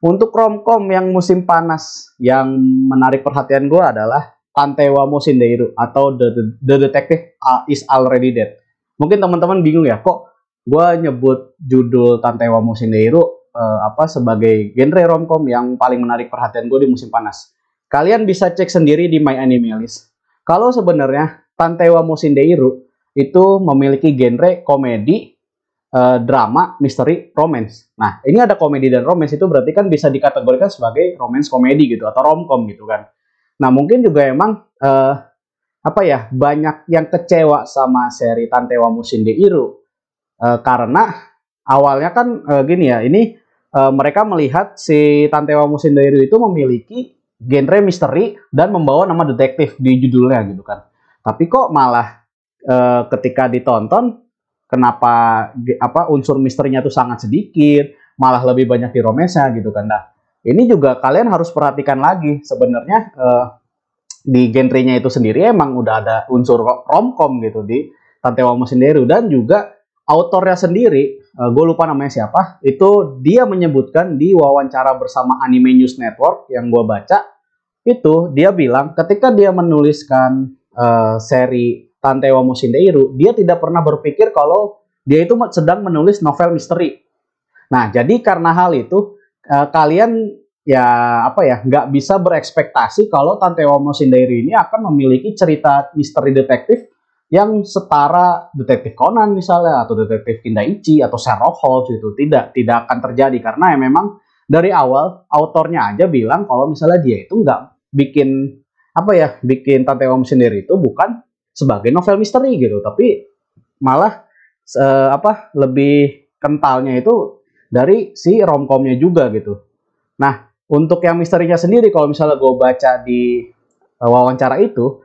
untuk romcom yang musim panas yang menarik perhatian gue adalah Tantewa Mosindeiru atau The, The, The Detective is Already Dead mungkin teman-teman bingung ya kok gue nyebut judul Tantewa Mosindeiru uh, apa sebagai genre romcom yang paling menarik perhatian gue di musim panas. Kalian bisa cek sendiri di My Anime List. Kalau sebenarnya Tantewa Mosindeiru itu memiliki genre komedi, uh, drama, misteri, romance. Nah, ini ada komedi dan romance itu berarti kan bisa dikategorikan sebagai romance komedi gitu atau romcom gitu kan. Nah, mungkin juga emang uh, apa ya banyak yang kecewa sama seri Tantewa Mosindeiru uh, karena awalnya kan uh, gini ya, ini uh, mereka melihat si Tantewa Mosindeiru itu memiliki genre misteri dan membawa nama detektif di judulnya gitu kan. Tapi kok malah uh, ketika ditonton kenapa apa unsur misterinya tuh sangat sedikit, malah lebih banyak di romesnya gitu kan. Nah, ini juga kalian harus perhatikan lagi sebenarnya uh, di genrenya itu sendiri emang udah ada unsur romcom gitu di Tante Wamo sendiri dan juga autornya sendiri, uh, gue lupa namanya siapa, itu dia menyebutkan di wawancara bersama Anime News Network yang gue baca, itu dia bilang ketika dia menuliskan uh, seri Tante Wamo Shindeiru, dia tidak pernah berpikir kalau dia itu sedang menulis novel misteri. Nah, jadi karena hal itu, uh, kalian ya apa ya nggak bisa berekspektasi kalau Tante Wamo Shindeiru ini akan memiliki cerita misteri detektif yang setara detektif Conan misalnya atau detektif Kindaichi atau Sherlock Holmes itu tidak tidak akan terjadi karena ya memang dari awal autornya aja bilang kalau misalnya dia itu nggak bikin apa ya bikin Tante Om sendiri itu bukan sebagai novel misteri gitu tapi malah uh, apa lebih kentalnya itu dari si romcomnya juga gitu nah untuk yang misterinya sendiri kalau misalnya gue baca di uh, wawancara itu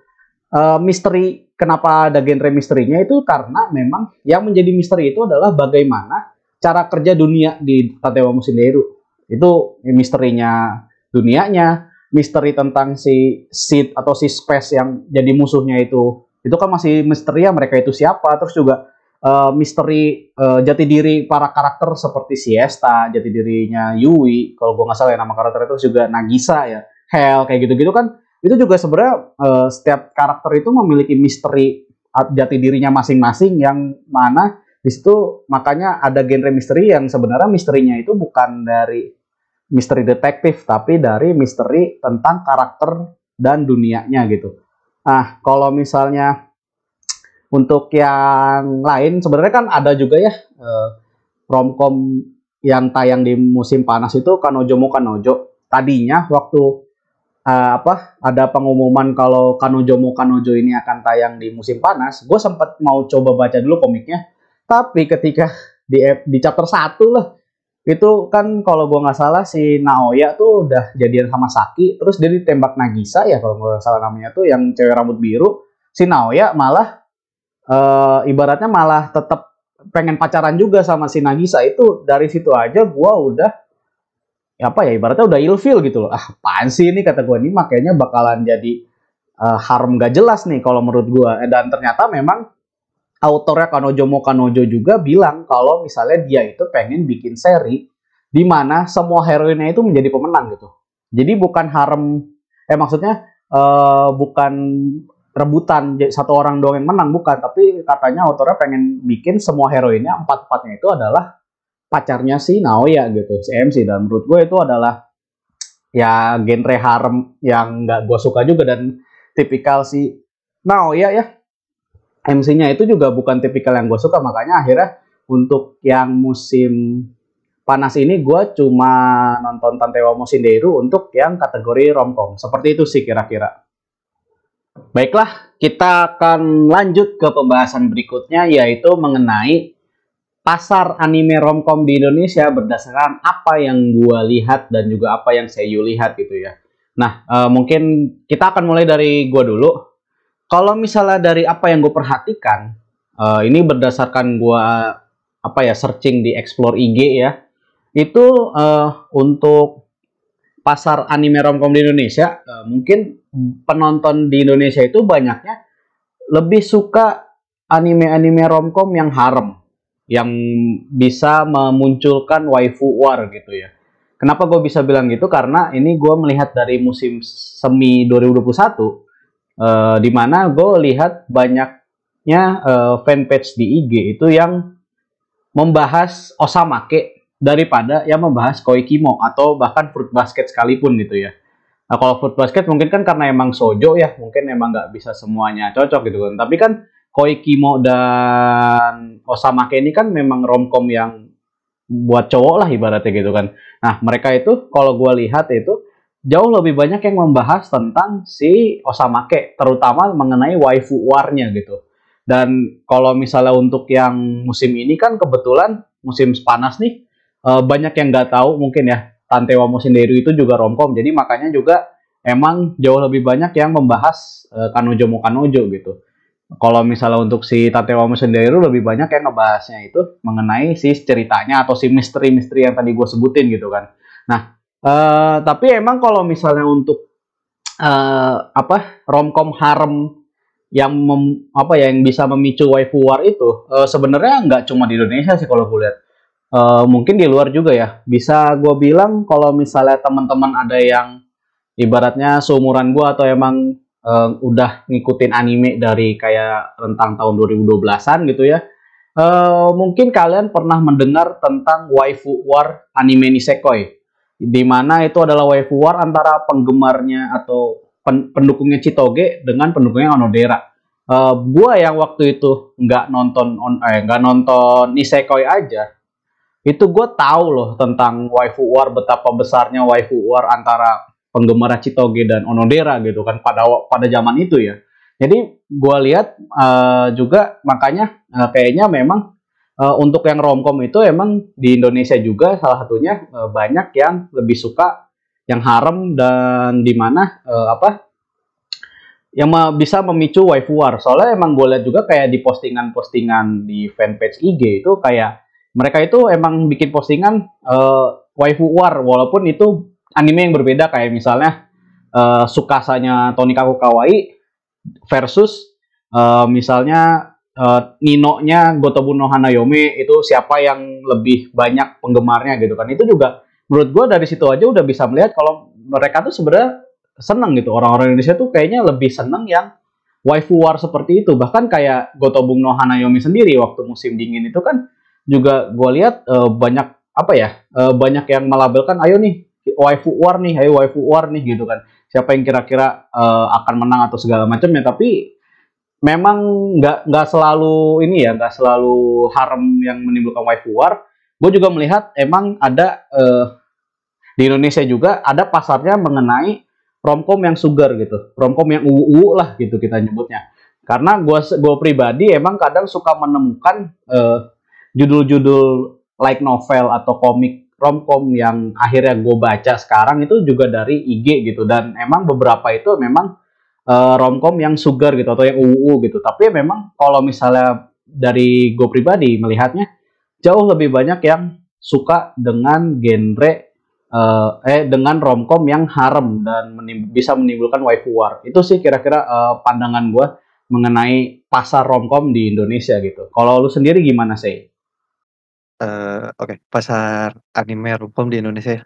uh, misteri kenapa ada genre misterinya itu karena memang yang menjadi misteri itu adalah bagaimana cara kerja dunia di Tatewa Musinderu. Itu misterinya dunianya, misteri tentang si Sid atau si Space yang jadi musuhnya itu. Itu kan masih misteri ya mereka itu siapa, terus juga uh, misteri uh, jati diri para karakter seperti Siesta, jati dirinya Yui, kalau gue nggak salah ya nama karakter itu juga Nagisa ya, Hell kayak gitu-gitu kan itu juga sebenarnya uh, setiap karakter itu memiliki misteri jati dirinya masing-masing yang mana di situ makanya ada genre misteri yang sebenarnya misterinya itu bukan dari misteri detektif tapi dari misteri tentang karakter dan dunianya gitu. Nah, kalau misalnya untuk yang lain sebenarnya kan ada juga ya uh, romcom yang tayang di musim panas itu Kanojo Mo Kanojo. Tadinya waktu uh, apa ada pengumuman kalau Kanojo Mo Kanojo ini akan tayang di musim panas, gue sempat mau coba baca dulu komiknya, tapi ketika di di chapter 1 lah itu kan kalau gue nggak salah si Naoya tuh udah jadian sama Saki, terus dia ditembak Nagisa ya kalau nggak salah namanya tuh yang cewek rambut biru, si Naoya malah uh, ibaratnya malah tetap pengen pacaran juga sama si Nagisa itu dari situ aja gue udah apa ya ibaratnya udah ilfil gitu loh. Ah, apaan sih ini kata gue ini makanya bakalan jadi uh, harem gak jelas nih kalau menurut gue. Eh, dan ternyata memang autornya Kanojo Mo Kanojo juga bilang kalau misalnya dia itu pengen bikin seri di mana semua heroinnya itu menjadi pemenang gitu. Jadi bukan harem eh maksudnya uh, bukan rebutan satu orang doang yang menang bukan. Tapi katanya autornya pengen bikin semua heroinnya empat empatnya itu adalah pacarnya si Naoya gitu, si MC dan menurut gue itu adalah ya genre harem yang nggak gue suka juga dan tipikal si Naoya ya MC-nya itu juga bukan tipikal yang gue suka makanya akhirnya untuk yang musim panas ini gue cuma nonton Tante wa Mosinderu untuk yang kategori romcom seperti itu sih kira-kira baiklah kita akan lanjut ke pembahasan berikutnya yaitu mengenai pasar anime romcom di Indonesia berdasarkan apa yang gue lihat dan juga apa yang saya lihat gitu ya. Nah, uh, mungkin kita akan mulai dari gue dulu. Kalau misalnya dari apa yang gue perhatikan, uh, ini berdasarkan gue apa ya searching di explore IG ya, itu uh, untuk pasar anime romcom di Indonesia, uh, mungkin penonton di Indonesia itu banyaknya lebih suka anime-anime romcom yang harem yang bisa memunculkan waifu war gitu ya. Kenapa gue bisa bilang gitu? Karena ini gue melihat dari musim semi 2021, uh, di mana gue lihat banyaknya uh, fanpage di IG itu yang membahas Osamake daripada yang membahas Koikimo atau bahkan Fruit Basket sekalipun gitu ya. Nah kalau Fruit Basket mungkin kan karena emang sojo ya, mungkin emang nggak bisa semuanya cocok gitu kan. Tapi kan Koikimo dan Osamake ini kan memang romcom yang buat cowok lah ibaratnya gitu kan. Nah mereka itu kalau gue lihat itu jauh lebih banyak yang membahas tentang si Osamake, terutama mengenai waifu warnya gitu. Dan kalau misalnya untuk yang musim ini kan kebetulan musim panas nih, eh, banyak yang nggak tahu mungkin ya Tante wa Deru itu juga romcom, jadi makanya juga emang jauh lebih banyak yang membahas Kanojo mo Kanojo gitu. Kalau misalnya untuk si Tatewama sendiri lebih banyak yang ngebahasnya itu mengenai si ceritanya atau si misteri-misteri yang tadi gue sebutin gitu kan. Nah, uh, tapi emang kalau misalnya untuk uh, apa romcom harem yang mem, apa ya yang bisa memicu waifu war itu uh, sebenarnya nggak cuma di Indonesia sih kalau gue lihat uh, mungkin di luar juga ya bisa gue bilang kalau misalnya teman-teman ada yang ibaratnya seumuran gue atau emang uh, udah ngikutin anime dari kayak rentang tahun 2012-an gitu ya. Uh, mungkin kalian pernah mendengar tentang waifu war anime nisekoi. Di mana itu adalah waifu war antara penggemarnya atau pen pendukungnya Chitoge dengan pendukungnya Onodera. Uh, gua yang waktu itu nggak nonton on eh nggak nonton nisekoi aja, itu gue tahu loh tentang waifu war betapa besarnya waifu war antara penggemar Citoge dan Onodera gitu kan pada pada zaman itu ya. Jadi gue lihat uh, juga makanya uh, kayaknya memang uh, untuk yang romcom itu emang di Indonesia juga salah satunya uh, banyak yang lebih suka yang harem dan di mana uh, apa yang bisa memicu waifu war. Soalnya emang gue lihat juga kayak di postingan-postingan di fanpage IG itu kayak mereka itu emang bikin postingan uh, waifu war walaupun itu anime yang berbeda kayak misalnya uh, Sukasanya Tonikaku Kawaii versus uh, misalnya uh, Nino-nya Gotobu no Hanayome itu siapa yang lebih banyak penggemarnya gitu kan. Itu juga menurut gue dari situ aja udah bisa melihat kalau mereka tuh sebenarnya seneng gitu. Orang-orang Indonesia tuh kayaknya lebih seneng yang waifu war seperti itu. Bahkan kayak Gotobu no Hanayome sendiri waktu musim dingin itu kan juga gue lihat uh, banyak apa ya uh, banyak yang melabelkan ayo nih waifu war nih, ayo waifu war nih gitu kan. Siapa yang kira-kira uh, akan menang atau segala macamnya. Tapi memang nggak nggak selalu ini ya, nggak selalu harem yang menimbulkan waifu war. Gue juga melihat emang ada uh, di Indonesia juga ada pasarnya mengenai romcom yang sugar gitu, romcom yang uu lah gitu kita nyebutnya. Karena gue gue pribadi emang kadang suka menemukan judul-judul uh, like novel atau komik romcom yang akhirnya gue baca sekarang itu juga dari IG gitu dan emang beberapa itu memang uh, romcom yang sugar gitu atau yang UU gitu. Tapi memang kalau misalnya dari gue pribadi melihatnya jauh lebih banyak yang suka dengan genre uh, eh dengan romcom yang harem dan menim bisa menimbulkan waifu war itu sih kira-kira uh, pandangan gue mengenai pasar romcom di Indonesia gitu. Kalau lu sendiri gimana sih Uh, oke, pasar anime romcom di Indonesia ya.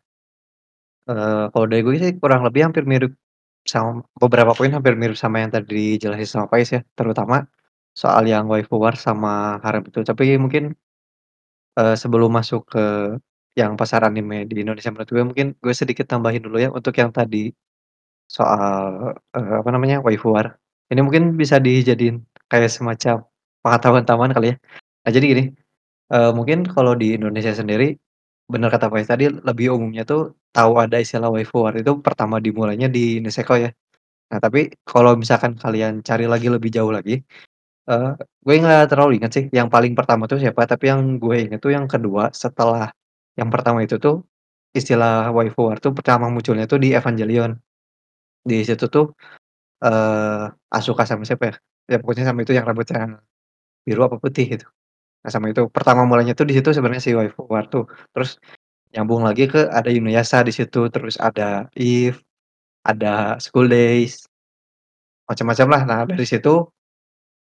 kalau dari gue sih kurang lebih hampir mirip sama beberapa poin hampir mirip sama yang tadi dijelasin sama Pais ya, terutama soal yang waifu war sama harem itu. Tapi mungkin, uh, sebelum masuk ke yang pasar anime di Indonesia menurut gue mungkin gue sedikit tambahin dulu ya untuk yang tadi soal, uh, apa namanya, waifu war. Ini mungkin bisa dijadiin kayak semacam pengetahuan tambahan kali ya. Nah jadi gini Uh, mungkin kalau di Indonesia sendiri, benar kata Faiz tadi, lebih umumnya tuh tahu ada istilah waifu war itu pertama dimulainya di Niseko ya. Nah, tapi kalau misalkan kalian cari lagi lebih jauh lagi, uh, gue nggak terlalu ingat sih yang paling pertama tuh siapa, tapi yang gue ingat tuh yang kedua setelah yang pertama itu tuh, istilah waifu war tuh pertama munculnya tuh di Evangelion. Di situ tuh, uh, Asuka sama siapa ya, ya pokoknya sama itu yang rambutnya biru apa putih gitu. Nah, sama itu pertama mulanya tuh di situ sebenarnya si Waifu War tuh. Terus nyambung lagi ke ada Inuyasha di situ, terus ada Eve, ada School Days, macam-macam lah. Nah dari situ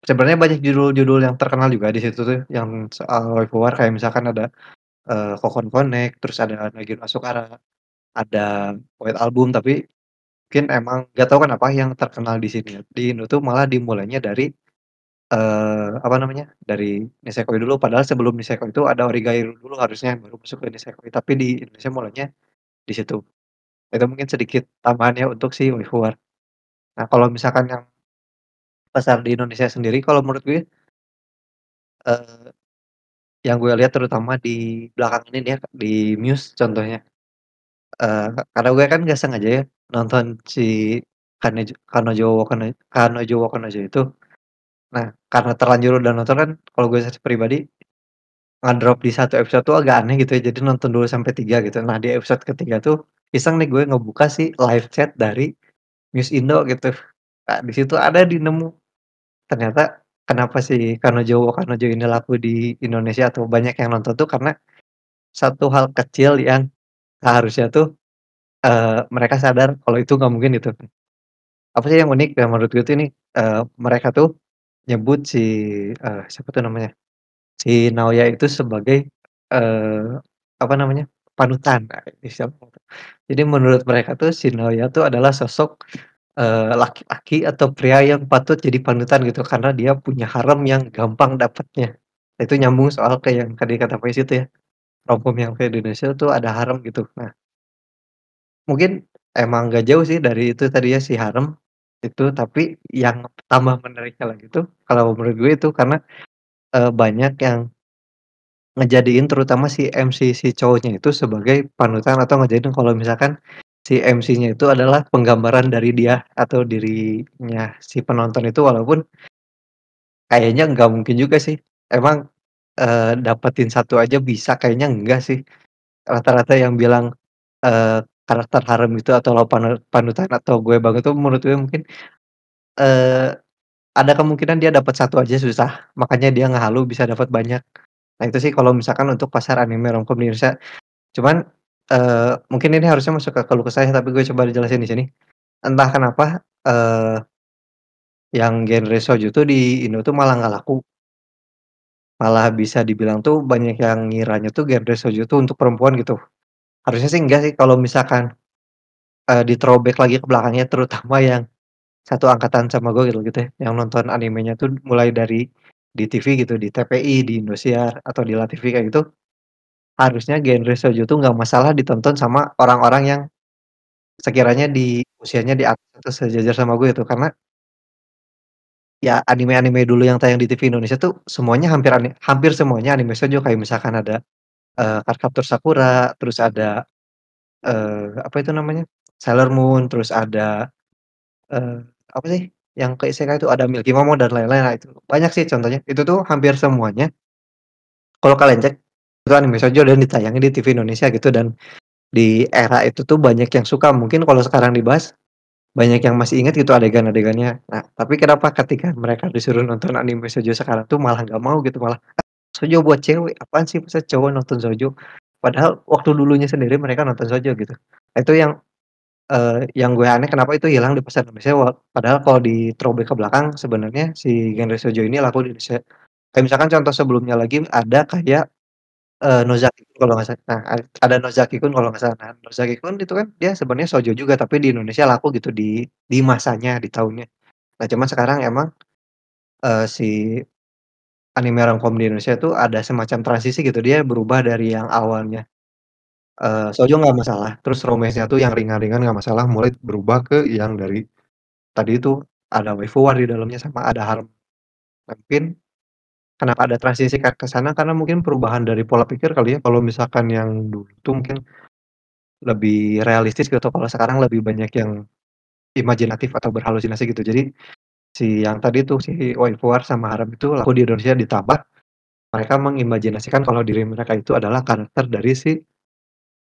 sebenarnya banyak judul-judul yang terkenal juga di situ tuh yang soal Waifu War kayak misalkan ada uh, Kokon Connect, terus ada Nagino Asukara, ada White Album tapi mungkin emang gak tahu kenapa yang terkenal di sini di Indo tuh malah dimulainya dari uh, apa namanya, dari Nisekoi dulu, padahal sebelum Nisekoi itu ada Origairu dulu harusnya baru masuk ke Nisekoi, tapi di Indonesia mulainya di situ. Itu mungkin sedikit tambahannya untuk si waifu war. Nah, kalau misalkan yang pasar di Indonesia sendiri kalau menurut gue uh, yang gue lihat terutama di belakang ini ya, di Muse contohnya. Uh, karena gue kan gak sengaja ya nonton si Kanojo Kanojo Kanojo itu Nah, karena terlanjur udah nonton kan, kalau gue pribadi, ngedrop di satu episode tuh agak aneh gitu ya, jadi nonton dulu sampai tiga gitu. Nah, di episode ketiga tuh, iseng nih gue ngebuka si live chat dari Muse Indo gitu. Nah, di situ ada di nemu. Ternyata kenapa si Kanojo wa Kanojo ini laku di Indonesia atau banyak yang nonton tuh karena satu hal kecil yang seharusnya tuh, eee, mereka sadar kalau itu nggak mungkin gitu. Apa sih yang unik ya menurut gue tuh ini, eee, mereka tuh nyebut si, eee, siapa tuh namanya, si Naoya itu sebagai, eee, apa namanya, panutan. Nah, Jadi menurut mereka tuh si Naoya tuh adalah sosok, eee, laki-laki atau pria yang patut jadi panutan gitu karena dia punya harem yang gampang dapatnya. Itu nyambung soal kayak yang tadi kata Faiz itu ya, romcom yang kayak Indonesia tuh ada harem gitu. Nah, mungkin emang nggak jauh sih dari itu tadi ya si harem itu, tapi yang tambah menariknya lagi tuh kalau menurut gue itu karena, eee, banyak yang ngejadiin terutama si MC si cowoknya itu sebagai panutan atau ngejadiin kalau misalkan si MC-nya itu adalah penggambaran dari dia atau dirinya si penonton itu walaupun kayaknya nggak mungkin juga sih. Emang, eee, dapetin satu aja bisa? Kayaknya enggak sih. Rata-rata yang bilang, eee, karakter harem itu atau lo panu panutan atau gue banget tuh menurut gue mungkin, eee, ada kemungkinan dia dapat satu aja susah, makanya dia ngehalu bisa dapat banyak. Nah itu sih kalau misalkan untuk pasar anime romcom di Indonesia. Cuman, eee, mungkin ini harusnya masuk ke keluh kesah ya, tapi gue coba dijelasin di sini. Entah kenapa, eee, yang genre shoujo tuh di Indo tuh malah nggak laku. Malah bisa dibilang tuh banyak yang ngiranya tuh genre shoujo tuh untuk perempuan gitu. Harusnya sih enggak sih kalau misalkan, eee, di-throwback lagi ke belakangnya terutama yang satu angkatan sama gue gitu gitu ya, yang nonton animenya tuh mulai dari di TV gitu, di TPI, di Indosiar, atau di LaTV kayak gitu, harusnya genre shoujo tuh nggak masalah ditonton sama orang-orang yang sekiranya di usianya di atas atau sejajar sama gue itu. Karena ya anime-anime dulu yang tayang di TV Indonesia tuh semuanya hampir hampir semuanya anime shoujo. Kayak misalkan ada, eee, Cardcaptor Sakura, terus ada, eee, apa itu namanya, Sailor Moon, terus ada, eee, apa sih yang ke isekai itu ada Milky Momo dan lain-lain. Nah itu banyak sih contohnya. Itu tuh hampir semuanya kalau kalian cek itu anime shoujo dan ditayangin di TV Indonesia gitu dan di era itu tuh banyak yang suka. Mungkin kalau sekarang dibahas banyak yang masih ingat gitu adegan-adegannya. Nah, tapi kenapa ketika mereka disuruh nonton anime shoujo sekarang tuh malah nggak mau gitu, malah, "Ah, shoujo buat cewek, apaan sih masa cowok nonton shoujo?" Padahal waktu dulunya sendiri mereka nonton shoujo gitu. Itu yang, eee, yang gue aneh kenapa itu hilang di pasar Indonesia padahal kalau di-throwback ke belakang sebenarnya si genre shoujo ini laku di Indonesia. Kayak misalkan contoh sebelumnya lagi ada kayak, eee, Nozaki-kun kalau nggak sa nah, ad ada Nozaki-kun kalau nggak salah. Nah, Nozaki-kun itu kan dia sebenarnya shoujo juga tapi di Indonesia laku gitu di di masanya, di tahunnya. Nah, cuman sekarang emang, eee, si anime romcom di Indonesia tuh ada semacam transisi gitu, dia berubah dari yang awalnya, eee, shoujo nggak masalah, terus romance-nya tuh yang ringan-ringan nggak masalah, mulai berubah ke yang dari tadi itu ada waifu war di dalamnya sama ada harem. Mungkin kenapa ada transisi ke ke sana karena mungkin perubahan dari pola pikir kali ya, kalau misalkan yang dulu tuh mungkin lebih realistis gitu, kalau sekarang lebih banyak yang imajinatif atau berhalusinasi gitu. Jadi si yang tadi tuh, si waifu war sama harem itu laku di Indonesia ditambah mereka mengimajinasikan kalau diri mereka itu adalah karakter dari si,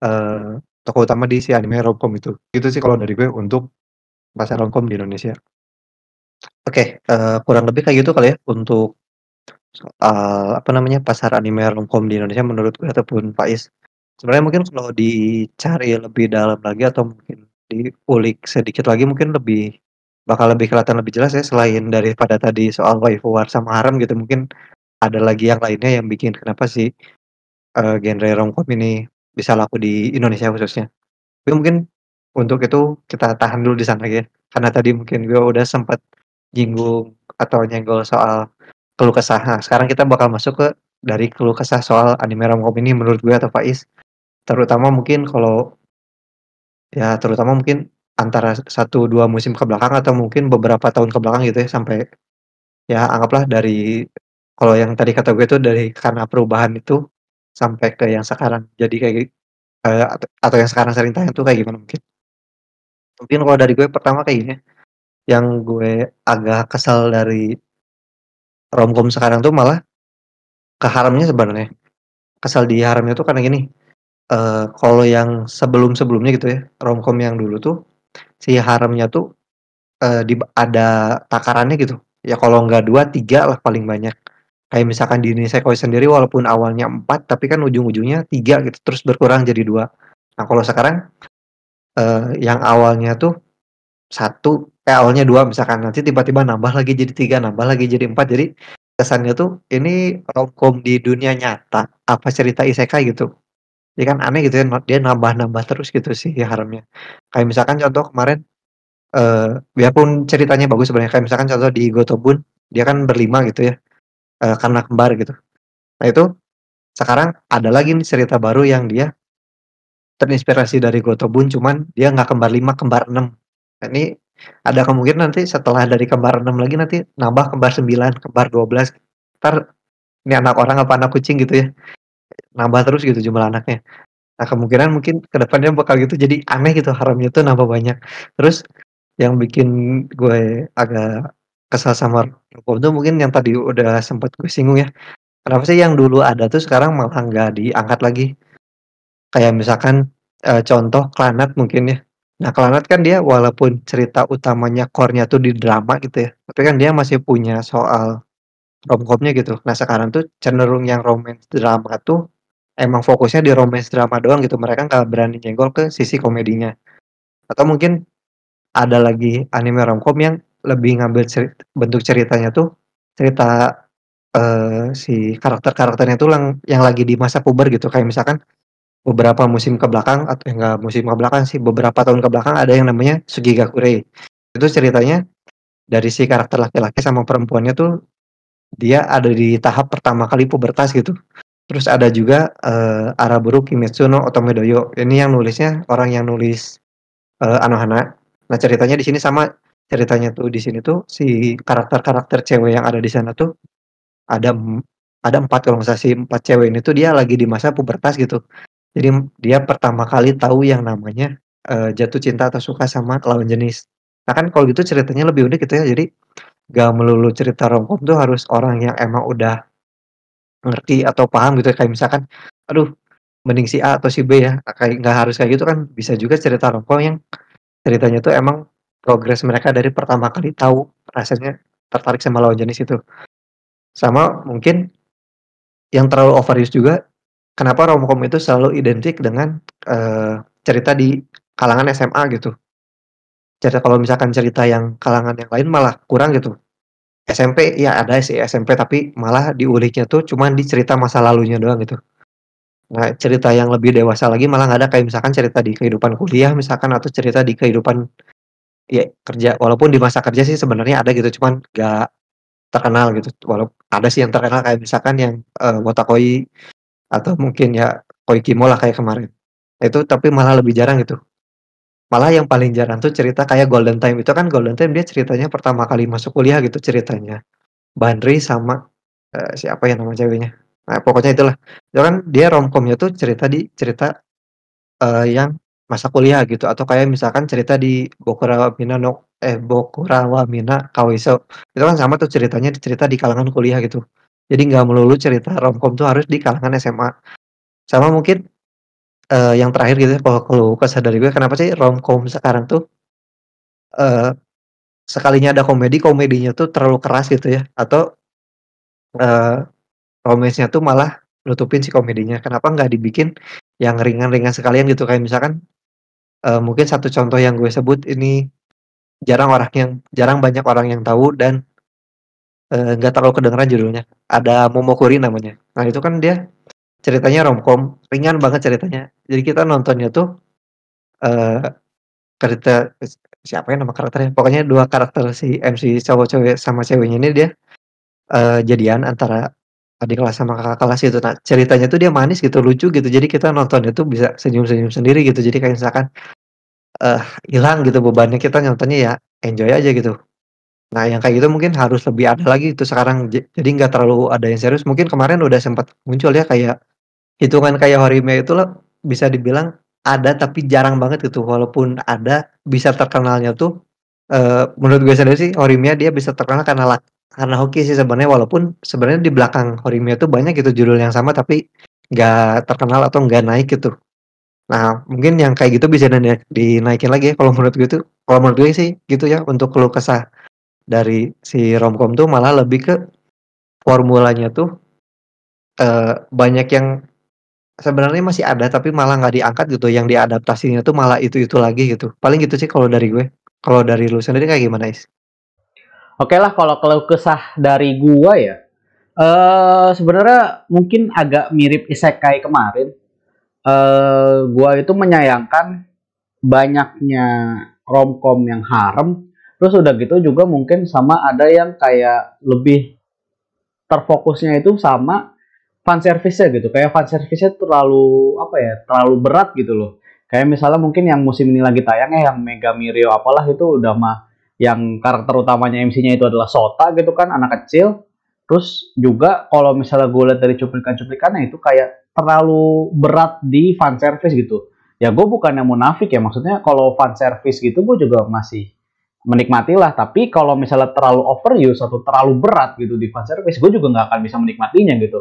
eee, tokoh utama di si anime romcom itu. Gitu sih kalau dari gue untuk pasar romcom di Indonesia. Oke, eee, kurang lebih kayak gitu kali ya untuk soal apa namanya, pasar anime romcom di Indonesia menurut gue ataupun Faiz. Sebenarnya mungkin kalau dicari lebih dalam lagi atau mungkin diulik sedikit lagi mungkin lebih bakal lebih kelihatan lebih jelas ya selain daripada tadi soal waifu war sama harem gitu, mungkin ada lagi yang lainnya yang bikin kenapa sih, eee, genre romcom ini bisa laku di Indonesia khususnya. Tapi mungkin untuk itu kita tahan dulu di sana ya, karena tadi mungkin gue udah sempet nyinggung atau nyenggol soal keluh kesah. Nah, sekarang kita bakal masuk ke dari keluh kesah soal anime romcom ini menurut gue atau Faiz. Terutama mungkin kalau ya terutama mungkin antara satu 2 musim ke belakang atau mungkin beberapa tahun ke belakang gitu ya, sampai ya anggaplah dari kalau yang tadi kata gue tuh dari karena perubahan itu sampai ke yang sekarang. Jadi kayak at atau yang sekarang sering tayang tuh kayak gimana mungkin? Mungkin kalau dari gue pertama kayak gini ya, yang gue agak kesal dari romcom sekarang tuh malah ke haremnya sebenarnya. Kesal di haremnya tuh karena gini, eee, kalau yang sebelum-sebelumnya gitu ya, romcom yang dulu tuh, si haremnya tuh eee, dib ada takarannya gitu. Ya kalau nggak 2, 3 lah paling banyak. Kayak misalkan di Nisekoi sendiri walaupun awalnya 4, tapi kan ujung-ujungnya 3 gitu, terus berkurang jadi 2. Nah kalau sekarang, eee, yang awalnya tuh 1, eh, awalnya 2 misalkan, nanti tiba-tiba nambah lagi jadi 3, nambah lagi jadi 4, jadi kesannya tuh ini romcom di dunia nyata, apa cerita isekai gitu. Ya kan aneh gitu ya, dia nambah-nambah terus gitu sih ya haremnya. Kayak misalkan contoh kemarin, eee, biarpun ceritanya bagus sebenarnya, kayak misalkan contoh di Gotobun, dia kan berlima gitu ya, eee, karena kembar gitu. Nah itu, sekarang ada lagi nih cerita baru yang dia terinspirasi dari Gotobun, cuman dia nggak kembar 5, kembar 6. Nah ini ada kemungkinan nanti setelah dari kembar 6 lagi nanti nambah kembar 9, kembar 12, entar ini anak orang apa anak kucing gitu ya, nambah terus gitu jumlah anaknya. Nah kemungkinan mungkin ke depannya bakal gitu, jadi aneh gitu haremnya tuh nambah banyak. Terus yang bikin gue agak kesal sama romcom tuh mungkin yang tadi udah sempet gue singgung ya, kenapa sih yang dulu ada tuh sekarang malah nggak diangkat lagi? Kayak misalkan, eee, contoh Clannad mungkin ya. Nah Clannad kan dia walaupun cerita utamanya core-nya tuh di drama gitu ya, tapi kan dia masih punya soal romcom-nya gitu. Nah sekarang tuh cenderung yang romance drama tuh emang fokusnya di romance drama doang gitu, mereka nggak berani nyenggol ke sisi komedinya. Atau mungkin ada lagi anime romcom yang lebih ngambil cerit bentuk ceritanya tuh cerita, eee, si karakter-karakternya tuh lang yang lagi di masa puber gitu, kayak misalkan beberapa musim ke belakang at eh, enggak musim ke belakang sih, beberapa tahun ke belakang ada yang namanya Sugigakure. Itu ceritanya dari si karakter laki-laki sama perempuannya tuh, dia ada di tahap pertama kali pubertas gitu. Terus ada juga, eee, Araburu Kimetsu no Otome Doyo, ini yang nulisnya orang yang nulis, eee, Anohana. Nah ceritanya di sini sama, ceritanya tuh di sini tuh si karakter-karakter cewek yang ada di sana tuh, ada ada 4 kalau salah, si 4 cewek ini tuh dia lagi di masa pubertas gitu. Jadi dia pertama kali tahu yang namanya, eee, jatuh cinta atau suka sama lawan jenis. Nah kan kalau gitu ceritanya lebih unik gitu ya, jadi nggak melulu cerita romcom tuh harus orang yang emang udah ngerti atau paham gitu ya, kayak misalkan, aduh mending si A atau si B ya, kayak nggak harus kayak gitu kan, bisa juga cerita romcom yang ceritanya tuh emang progres mereka dari pertama kali tahu rasanya tertarik sama lawan jenis itu. Sama mungkin yang terlalu overuse juga, kenapa romcom itu selalu identik dengan, eee, cerita di kalangan SMA gitu. Cerita kalau misalkan cerita yang kalangan yang lain malah kurang gitu. SMP ya ada sih SMP, tapi malah diuliknya tuh cuman di cerita masa lalunya doang gitu. Nah cerita yang lebih dewasa lagi malah nggak ada, kayak misalkan cerita di kehidupan kuliah misalkan atau cerita di kehidupan ya kerja, walaupun di masa kerja sih sebenarnya ada gitu, cuman nggak terkenal gitu. Walau ada sih yang terkenal kayak misalkan yang, eee, Wotakoi atau mungkin ya Koikimo lah kayak kemarin. Itu tapi malah lebih jarang gitu. Malah yang paling jarang tuh cerita kayak Golden Time, itu kan Golden Time dia ceritanya pertama kali masuk kuliah gitu ceritanya. Banri sama, eee, siapa ya nama ceweknya, nah pokoknya itulah. Itu kan dia romcom-nya tuh cerita di cerita, eee, yang masa kuliah gitu, atau kayak misalkan cerita di Boku wa Mina no eh, Boku wa Mina Kaoiso, itu kan sama tuh ceritanya cerita di kalangan kuliah gitu. Jadi nggak melulu cerita romcom tuh harus di kalangan SMA. Sama mungkin, eee, yang terakhir gitu ya, kalau keluh kesah dari gue, kenapa sih romcom sekarang tuh eee, sekalinya ada komedi, komedinya tuh terlalu keras gitu ya, atau, eee, romance-nya tuh malah nutupin si komedinya. Kenapa nggak dibikin yang ringan-ringan sekalian gitu, kayak misalkan, eee, mungkin satu contoh yang gue sebut ini jarang orang yang jarang banyak orang yang tahu dan, eee, nggak terlalu kedengeran judulnya, ada Momokuri namanya. Nah itu kan dia ceritanya romcom, ringan banget ceritanya. Jadi kita nontonnya tuh, cerita s siapa ya nama karakternya, pokoknya 2 karakter si MC cowok cewek sama ceweknya ini dia, eee, jadian antara adik kelas sama kakak kelas gitu. Nah ceritanya tuh dia manis gitu, lucu gitu, jadi kita nontonnya tuh bisa senyum-senyum sendiri gitu. Jadi kayak misalkan, eh, hilang gitu bebannya, kita nontonnya ya enjoy aja gitu. Nah yang kayak gitu mungkin harus lebih ada lagi itu sekarang, ja jadi nggak terlalu ada yang serius. Mungkin kemarin udah sempet muncul ya kayak hitungan kayak Horime itu loh, bisa dibilang ada tapi jarang banget gitu, walaupun ada bisa terkenalnya tuh, eee, menurut gue sendiri sih Horimiya dia bisa terkenal karena lak karena hoki sih sebenarnya, walaupun sebenarnya di belakang Horimiya tuh banyak gitu judul yang sama tapi nggak terkenal atau nggak naik gitu. Nah, mungkin yang kayak gitu bisa dinaik dinaikin lagi ya kalau menurut gue tuh. Kalau menurut gue sih gitu ya untuk keluh kesah dari si romcom tuh malah lebih ke formulanya tuh eee, banyak yang sebenarnya masih ada tapi malah nggak diangkat gitu, yang diadaptasinya tuh malah itu-itu lagi gitu. Paling gitu sih kalau dari gue. Kalau dari lu sendiri kayak gimana, Is? Oke lah kalau keluh kesah dari gua ya, eee, sebenarnya mungkin agak mirip isekai kemarin. Eee, gua itu menyayangkan banyaknya romcom yang harem, terus udah gitu juga mungkin sama ada yang kayak lebih terfokusnya itu sama fan service-nya gitu. Kayak fan service-nya terlalu apa ya, terlalu berat gitu loh. Kayak misalnya mungkin yang musim ini lagi tayangnya yang Mega Mirio apalah itu udah mah yang karakter utamanya MC-nya itu adalah Sota gitu kan, anak kecil. Terus juga kalau misalnya gue lihat dari cuplikan-cuplikannya itu kayak terlalu berat di fan service gitu. Ya gue bukan yang munafik ya, maksudnya kalau fan service gitu gue juga masih menikmati lah. Tapi kalau misalnya terlalu overuse atau terlalu berat gitu di fan service, gue juga nggak akan bisa menikmatinya gitu.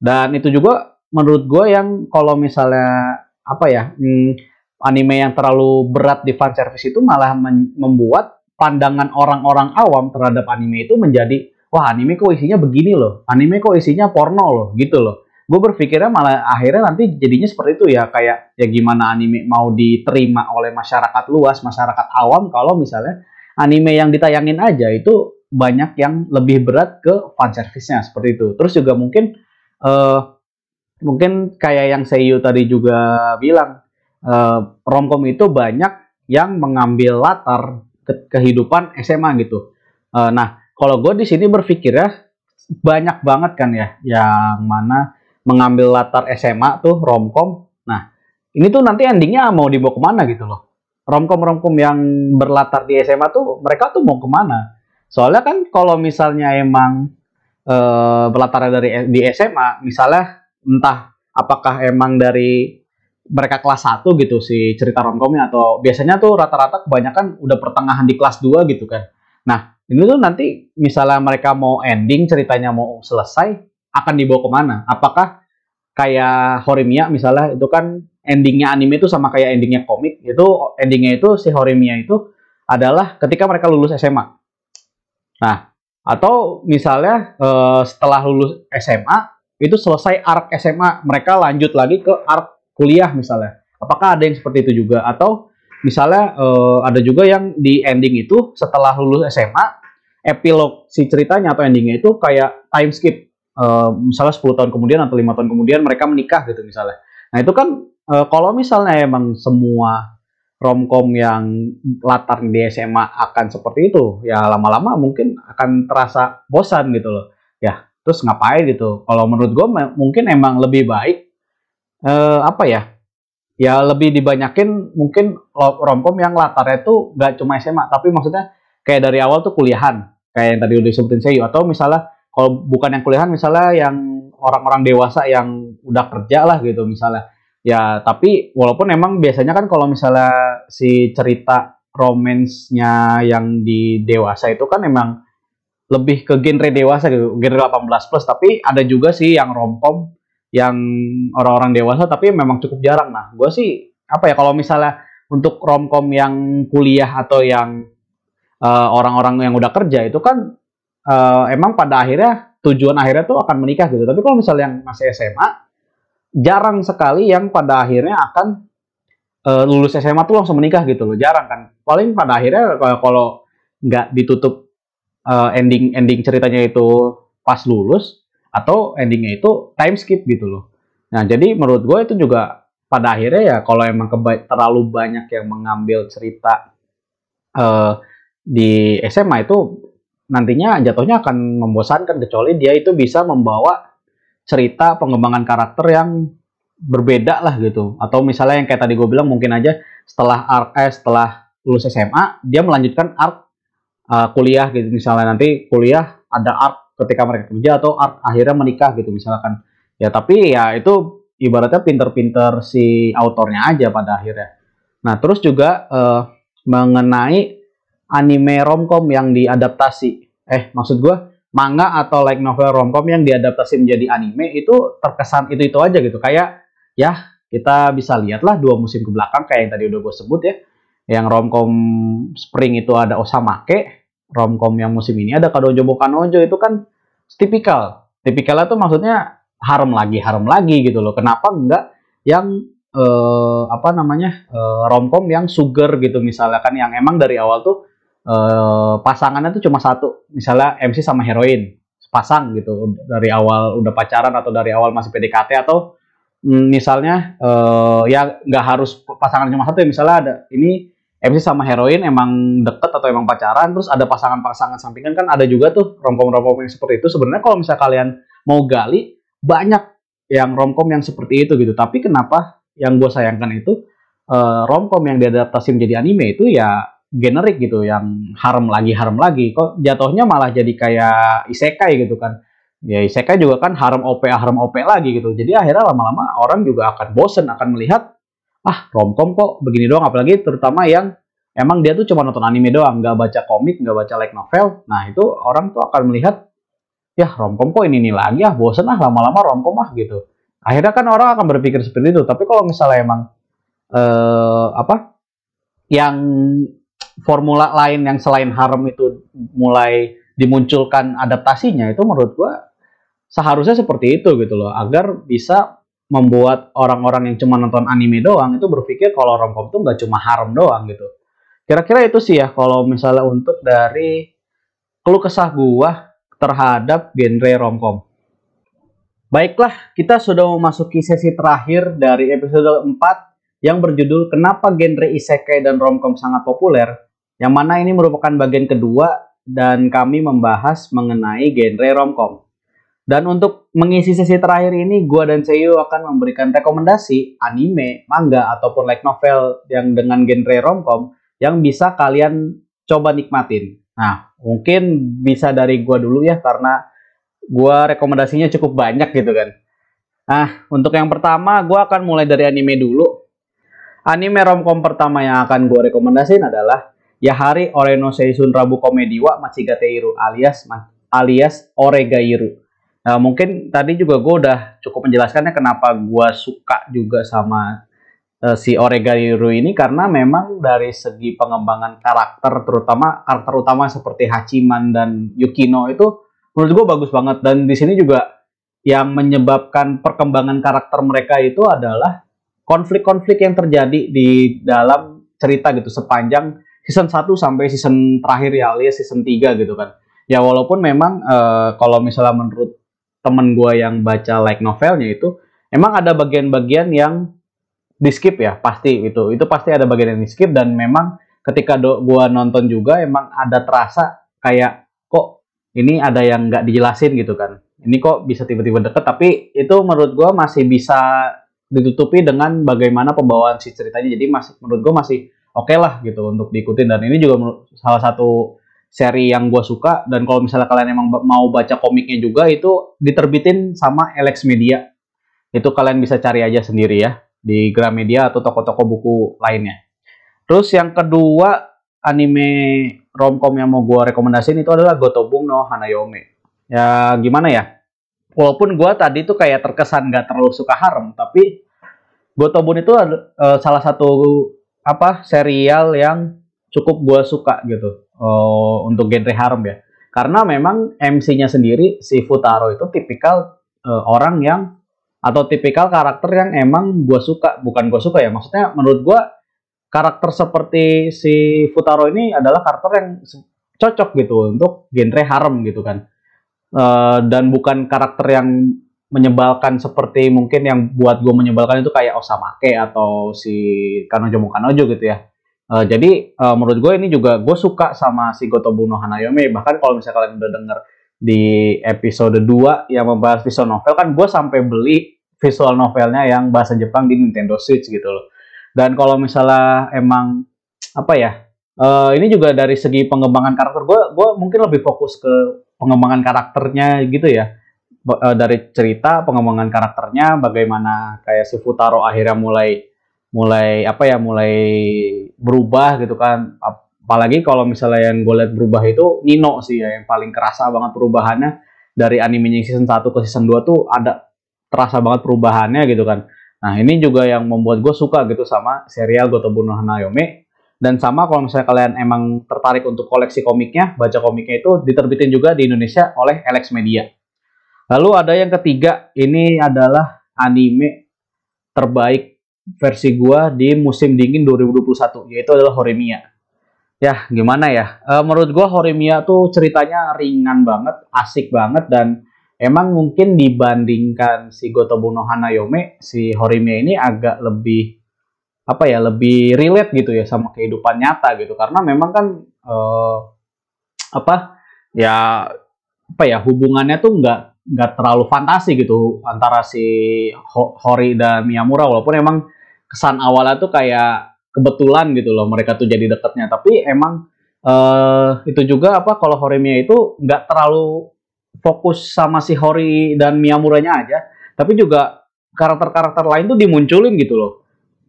Dan itu juga menurut gue yang kalau misalnya apa ya hmm, anime yang terlalu berat di fan service itu malah membuat pandangan orang-orang awam terhadap anime itu menjadi wah anime kok isinya begini loh, anime kok isinya porno loh, gitu loh. Gue berpikirnya malah akhirnya nanti jadinya seperti itu ya kayak ya gimana anime mau diterima oleh masyarakat luas, masyarakat awam kalau misalnya anime yang ditayangin aja itu banyak yang lebih berat ke fan service-nya seperti itu. Terus juga mungkin uh, mungkin kayak yang Seiyu tadi juga bilang uh, romcom itu banyak yang mengambil latar ke kehidupan SMA gitu. Uh, nah, kalau gue di sini berpikir ya banyak banget kan ya yang mana mengambil latar SMA tuh romcom. Nah, ini tuh nanti endingnya mau dibawa ke mana gitu loh romcom-romcom yang berlatar di SMA tuh mereka tuh mau ke mana? Soalnya kan kalau misalnya emang berlatar dari di SMA, misalnya entah apakah emang dari mereka kelas 1 gitu si cerita romcomnya atau biasanya tuh rata-rata kebanyakan udah pertengahan di kelas 2 gitu kan. Nah, ini tuh nanti misalnya mereka mau ending ceritanya mau selesai akan dibawa ke mana? Apakah kayak Horimiya misalnya itu kan endingnya anime itu sama kayak endingnya komik itu endingnya itu si Horimiya itu adalah ketika mereka lulus SMA nah atau misalnya uh, setelah lulus SMA itu selesai arc SMA mereka lanjut lagi ke arc kuliah misalnya. Apakah ada yang seperti itu juga? Atau misalnya uh, ada juga yang di ending itu setelah lulus SMA epilog si ceritanya atau endingnya itu kayak time skip. Uh, misalnya 10 tahun kemudian atau lima tahun kemudian mereka menikah gitu misalnya. Nah itu kan uh, kalau misalnya emang semua romcom yang latar di SMA akan seperti itu, ya lama-lama mungkin akan terasa bosan gitu loh. Ya terus ngapain gitu? Kalau menurut gue mungkin emang lebih baik uh, apa ya? Ya lebih dibanyakin mungkin romcom yang latarnya itu nggak cuma SMA, tapi maksudnya kayak dari awal tuh kuliahan, kayak yang tadi udah disebutin saya, atau misalnya kalau bukan yang kuliahan misalnya yang orang-orang dewasa yang udah kerja lah gitu misalnya ya tapi walaupun emang biasanya kan kalau misalnya si cerita romansnya yang di dewasa itu kan emang lebih ke genre dewasa gitu genre 18 plus tapi ada juga sih yang romcom yang orang-orang dewasa tapi memang cukup jarang nah gue sih apa ya kalau misalnya untuk romcom yang kuliah atau yang eh, orang-orang uh, yang udah kerja itu kan uh, emang pada akhirnya tujuan akhirnya tuh akan menikah gitu. Tapi kalau misalnya yang masih SMA, jarang sekali yang pada akhirnya akan uh, lulus SMA tuh langsung menikah gitu loh. Jarang kan. Paling pada akhirnya kalau nggak ditutup uh, ending ending ceritanya itu pas lulus atau endingnya itu time skip gitu loh. Nah jadi menurut gue itu juga pada akhirnya ya kalau emang terlalu banyak yang mengambil cerita uh, di SMA itu nantinya jatuhnya akan membosankan kecuali dia itu bisa membawa cerita pengembangan karakter yang berbeda lah gitu. Atau misalnya yang kayak tadi gue bilang mungkin aja setelah arc eh, setelah lulus SMA dia melanjutkan arc uh, kuliah gitu. Misalnya nanti kuliah ada arc ketika mereka kerja atau arc akhirnya menikah gitu misalkan. Ya tapi ya itu ibaratnya pinter-pinter si autornya aja pada akhirnya. Nah terus juga uh, mengenai anime romcom yang diadaptasi. Eh, maksud gue manga atau like novel romcom yang diadaptasi menjadi anime itu terkesan itu itu aja gitu. Kayak ya kita bisa lihatlah dua musim ke belakang kayak yang tadi udah gue sebut ya. Yang romcom spring itu ada Osamake, romcom yang musim ini ada Kadojo Bokanojo itu kan tipikal. Tipikalnya tuh maksudnya harem lagi, harem lagi gitu loh. Kenapa enggak yang eh, apa namanya eh, romcom yang sugar gitu misalnya kan yang emang dari awal tuh eh, pasangannya tuh cuma satu, misalnya MC sama heroin. Pasang gitu. Dari awal udah pacaran atau dari awal masih PDKT atau mm, misalnya uh, ya nggak harus pasangan cuma satu ya. Misalnya ada ini MC sama heroin emang deket atau emang pacaran terus ada pasangan-pasangan sampingan kan ada juga tuh romcom-romcom yang seperti itu. Sebenarnya kalau misalnya kalian mau gali banyak yang romcom yang seperti itu gitu. Tapi kenapa yang gue sayangkan itu uh, romcom yang diadaptasi menjadi anime itu ya generik gitu yang harem lagi harem lagi. Kok jatuhnya malah jadi kayak isekai gitu kan. Ya isekai juga kan harem OP harem OP lagi gitu. Jadi akhirnya lama-lama orang juga akan bosen akan melihat ah romcom kok begini doang. Apalagi terutama yang emang dia tuh cuma nonton anime doang nggak baca komik nggak baca like novel. Nah itu orang tuh akan melihat ya romcom kok ini nih lagi ah bosen ah lama-lama romcom ah gitu. Akhirnya kan orang akan berpikir seperti itu. Tapi kalau misalnya emang eh, apa yang formula lain yang selain harem itu mulai dimunculkan adaptasinya itu menurut gua seharusnya seperti itu gitu loh. Agar bisa membuat orang-orang yang cuma nonton anime doang itu berpikir kalau romcom itu nggak cuma harem doang gitu. Kira-kira itu sih ya kalau misalnya untuk dari keluh kesah gua terhadap genre romcom. Baiklah kita sudah memasuki sesi terakhir dari episode 4 yang berjudul Kenapa Genre Isekai dan Romcom Sangat Populer yang mana ini merupakan bagian kedua dan kami membahas mengenai genre romcom. Dan untuk mengisi sesi terakhir ini, gua dan Seiyu akan memberikan rekomendasi anime, manga, ataupun light novel yang dengan genre romcom yang bisa kalian coba nikmatin. Nah, mungkin bisa dari gua dulu ya, karena gua rekomendasinya cukup banyak gitu kan. Nah, untuk yang pertama, gua akan mulai dari anime dulu. Anime romcom pertama yang akan gue rekomendasiin adalah Yahari Oreno Seisun Rabu Komedi wa Machigateiru alias alias Oregairu. Nah, mungkin tadi juga gue udah cukup menjelaskannya kenapa gue suka juga sama uh, si Oregairu ini karena memang dari segi pengembangan karakter terutama karakter utama seperti Hachiman dan Yukino itu menurut gue bagus banget dan di sini juga yang menyebabkan perkembangan karakter mereka itu adalah konflik-konflik yang terjadi di dalam cerita gitu sepanjang season 1 sampai season terakhir ya alias season 3 gitu kan. Ya walaupun memang uh, kalau misalnya menurut temen gue yang baca like novelnya itu emang ada bagian-bagian yang di skip ya pasti itu. Itu pasti ada bagian yang di skip dan memang ketika gue nonton juga emang ada terasa kayak kok ini ada yang nggak dijelasin gitu kan. Ini kok bisa tiba-tiba deket tapi itu menurut gue masih bisa ditutupi dengan bagaimana pembawaan si ceritanya. Jadi masih menurut gue masih oke okay lah gitu untuk diikutin. Dan ini juga salah satu seri yang gue suka. Dan kalau misalnya kalian emang mau baca komiknya juga itu diterbitin sama Alex Media. Itu kalian bisa cari aja sendiri ya di Gramedia atau toko-toko buku lainnya. Terus yang kedua anime romcom yang mau gue rekomendasiin itu adalah Gotobung no Hanayome. Ya gimana ya? Walaupun gue tadi tuh kayak terkesan nggak terlalu suka harem tapi Gotobun itu uh, salah satu apa serial yang cukup gue suka gitu uh, untuk genre harem ya. Karena memang MC-nya sendiri si Futaro itu tipikal uh, orang yang atau tipikal karakter yang emang gue suka bukan gue suka ya maksudnya menurut gue karakter seperti si Futaro ini adalah karakter yang cocok gitu untuk genre harem gitu kan. Uh, dan bukan karakter yang menyebalkan seperti mungkin yang buat gue menyebalkan itu kayak Osamake atau si Kanojo Mukanojo gitu ya. Uh, jadi uh, menurut gue ini juga gue suka sama si Gotobu no Hanayome. Bahkan kalau misalnya kalian udah denger di episode 2 yang membahas visual novel kan gue sampai beli visual novelnya yang bahasa Jepang di Nintendo Switch gitu loh. Dan kalau misalnya emang apa ya? Uh, ini juga dari segi pengembangan karakter gue, gue mungkin lebih fokus ke pengembangan karakternya gitu ya uh, dari cerita pengembangan karakternya bagaimana kayak si Futaro akhirnya mulai mulai apa ya mulai berubah gitu kan apalagi kalau misalnya yang gue lihat berubah itu Nino sih ya yang paling kerasa banget perubahannya dari animenya season 1 ke season 2 tuh ada terasa banget perubahannya gitu kan Nah ini juga yang membuat gue suka gitu sama serial Gotobu no Hanayome. Dan sama kalau misalnya kalian emang tertarik untuk koleksi komiknya, baca komiknya itu diterbitin juga di Indonesia oleh Alex Media. Lalu ada yang ketiga, ini adalah anime terbaik versi gua di musim dingin 2021, yaitu adalah Horimiya. Ya, gimana ya? E, menurut gua Horimiya tuh ceritanya ringan banget, asik banget dan emang mungkin dibandingkan si Gotobu no Hanayome, si Horimiya ini agak lebih apa ya lebih relate gitu ya sama kehidupan nyata gitu karena memang kan uh, apa ya apa ya hubungannya tuh nggak nggak terlalu fantasi gitu antara si Hori dan Miyamura walaupun emang kesan awalnya tuh kayak kebetulan gitu loh mereka tuh jadi deketnya tapi emang uh, itu juga apa kalau Horimiya itu nggak terlalu fokus sama si Hori dan Miyamuranya aja. Tapi juga karakter-karakter lain tuh dimunculin gitu loh.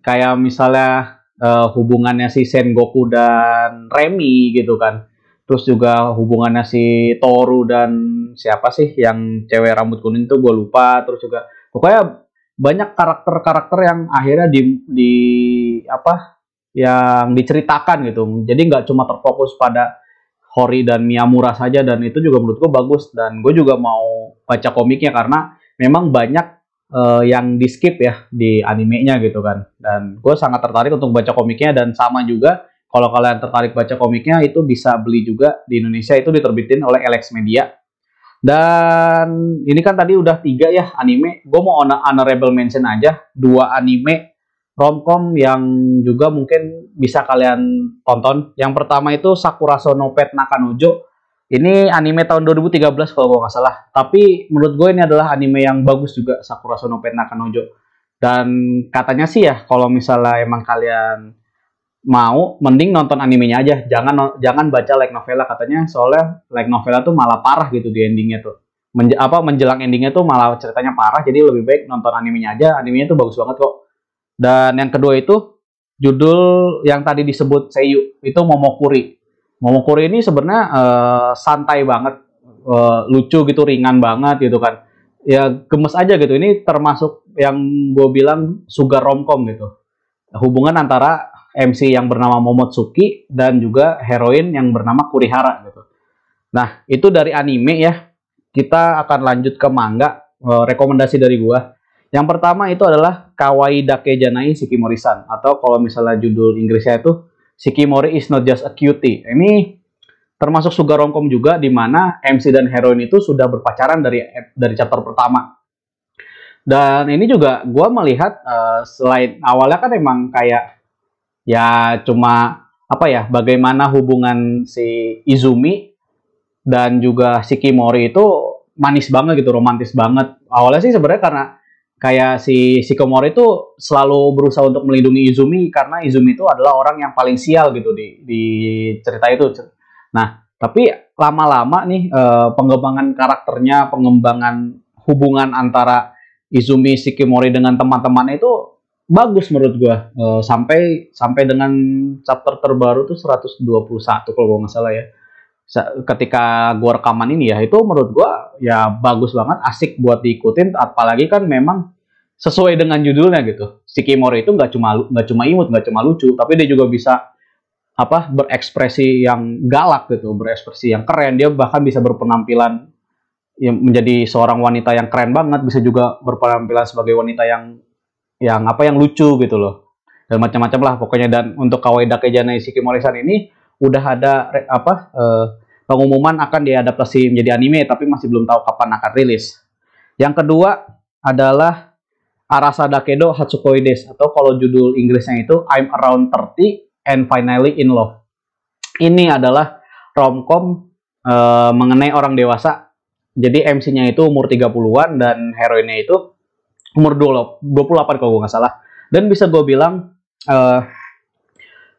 Kayak misalnya uh, hubungannya si Sengoku dan Remy gitu kan. Terus juga hubungannya si Toru dan siapa sih yang cewek rambut kuning tuh gue lupa. Terus juga pokoknya banyak karakter-karakter yang akhirnya di, di apa yang diceritakan gitu. Jadi nggak cuma terfokus pada Hori dan Miyamura saja dan itu juga menurut gue bagus dan gue juga mau baca komiknya karena memang banyak uh, yang di skip ya di animenya gitu kan. Dan gue sangat tertarik untuk baca komiknya dan sama juga kalau kalian tertarik baca komiknya itu bisa beli juga di Indonesia itu diterbitin oleh Alex Media. Dan ini kan tadi udah tiga ya anime. Gue mau honorable mention aja dua anime romcom yang juga mungkin bisa kalian tonton. Yang pertama itu Sakura no Pet Nakanojo ini anime tahun 2013 kalau gue nggak salah. Tapi menurut gue ini adalah anime yang bagus juga Sakura Sono Pet Nakanojo. Dan katanya sih ya kalau misalnya emang kalian mau mending nonton animenya aja. Jangan jangan baca like novela katanya soalnya like novela tuh malah parah gitu di endingnya tuh. Apa menjelang endingnya tuh malah ceritanya parah jadi lebih baik nonton animenya aja. Animenya tuh bagus banget kok. Dan yang kedua itu judul yang tadi disebut Seiyu itu Momokuri Momokuri ini sebenarnya uh, santai banget, uh, lucu gitu, ringan banget gitu kan. Ya gemes aja gitu. Ini termasuk yang gue bilang sugar romcom gitu. Hubungan antara MC yang bernama Momotsuki dan juga heroin yang bernama Kurihara gitu. Nah, itu dari anime ya. Kita akan lanjut ke manga. Uh, rekomendasi dari gue. Yang pertama itu adalah Kawaii Dake Janai Shikimori-san atau kalau misalnya judul Inggrisnya itu Shikimori is not just a cutie. Ini termasuk sugar romcom juga di mana MC dan heroin itu sudah berpacaran dari dari chapter pertama. Dan ini juga gue melihat uh, selain awalnya kan emang kayak ya cuma apa ya bagaimana hubungan si Izumi dan juga Shikimori itu manis banget gitu, romantis banget. Awalnya sih sebenarnya karena kayak si Shikomori itu selalu berusaha untuk melindungi Izumi karena Izumi itu adalah orang yang paling sial gitu di di cerita itu. Nah, tapi lama-lama nih uh, pengembangan karakternya, pengembangan hubungan antara Izumi Shikimori dengan teman-temannya itu bagus menurut gua. Uh, sampai sampai dengan chapter terbaru tuh 121 kalau gua nggak salah ya. Ketika gua rekaman ini ya itu menurut gua ya bagus banget asik buat diikutin. Apalagi kan memang sesuai dengan judulnya gitu. Si Kimori itu nggak cuma nggak cuma imut nggak cuma lucu tapi dia juga bisa apa berekspresi yang galak gitu berekspresi yang keren. Dia bahkan bisa berpenampilan yang menjadi seorang wanita yang keren banget bisa juga berpenampilan sebagai wanita yang yang apa yang lucu gitu loh dan macam-macam lah pokoknya dan untuk Kawaii Dakejana Shikimori-san ini udah ada apa uh, pengumuman akan diadaptasi menjadi anime tapi masih belum tahu kapan akan rilis. Yang kedua adalah Arasada Kedo Hatsukoides atau kalau judul Inggrisnya itu I'm Around 30 and Finally in Love. Ini adalah romcom uh, mengenai orang dewasa. Jadi MC-nya itu umur 30-an dan heroinnya itu umur 28 kalau gue nggak salah. Dan bisa gue bilang uh,